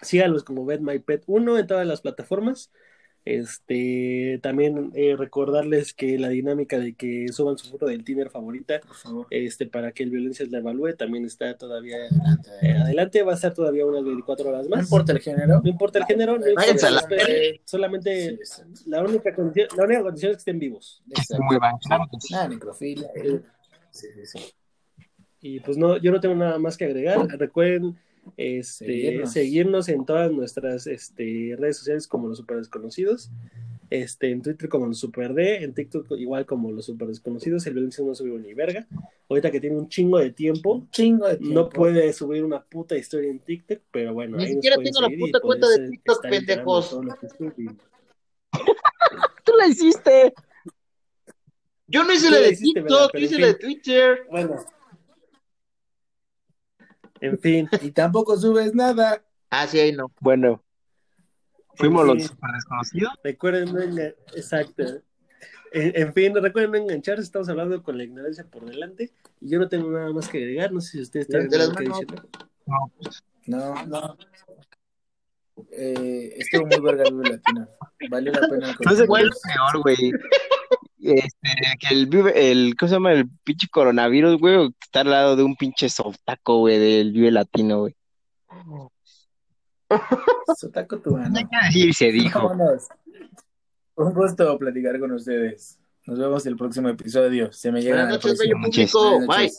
síganlos como Bet My Pet 1 en todas las plataformas. Este, también eh, recordarles que la dinámica de que suban su foto del Tinder favorita, este, para que el violencia la evalúe, también está todavía eh, adelante, va a estar todavía unas 24 horas más. No importa el género. No importa el género, no importa solamente la única condición, la única condición es que estén vivos. Muy bien, claro Ah, necrofilia. Sí, sí, sí. Y pues no, yo no tengo nada más que agregar. Recuerden este, seguirnos. en todas nuestras este, redes sociales como los super desconocidos, este, en Twitter como los super D, en TikTok igual como los super desconocidos, el violencia no subió ni verga, ahorita que tiene un chingo de tiempo, chingo de tiempo. no puede subir una puta historia en TikTok, pero bueno, ni siquiera tengo la puta cuenta de TikTok, pendejos. Tú la hiciste. Yo no hice la de TikTok, hice la de Twitter. Bueno, en fin. Y tampoco subes nada. Ah, sí, ahí no. Bueno. Fuimos los super desconocidos. Recuerden, no exacto. En, fin, recuerden no engancharse, estamos hablando con la ignorancia por delante. Y yo no tengo nada más que agregar, no sé si ustedes tienen algo que decir. No, no. Eh, estuvo muy verga el Latina. Valió la pena. No se cuál peor, güey. Este, que el, el, ¿cómo se llama? El pinche coronavirus, güey, está al lado de un pinche sotaco, güey, del Vive Latino, güey. Sotaco tu mano. Sí, se dijo. Un gusto platicar con ustedes. Nos vemos el próximo episodio. Se me llega. Buenas noches, bello público. Bye.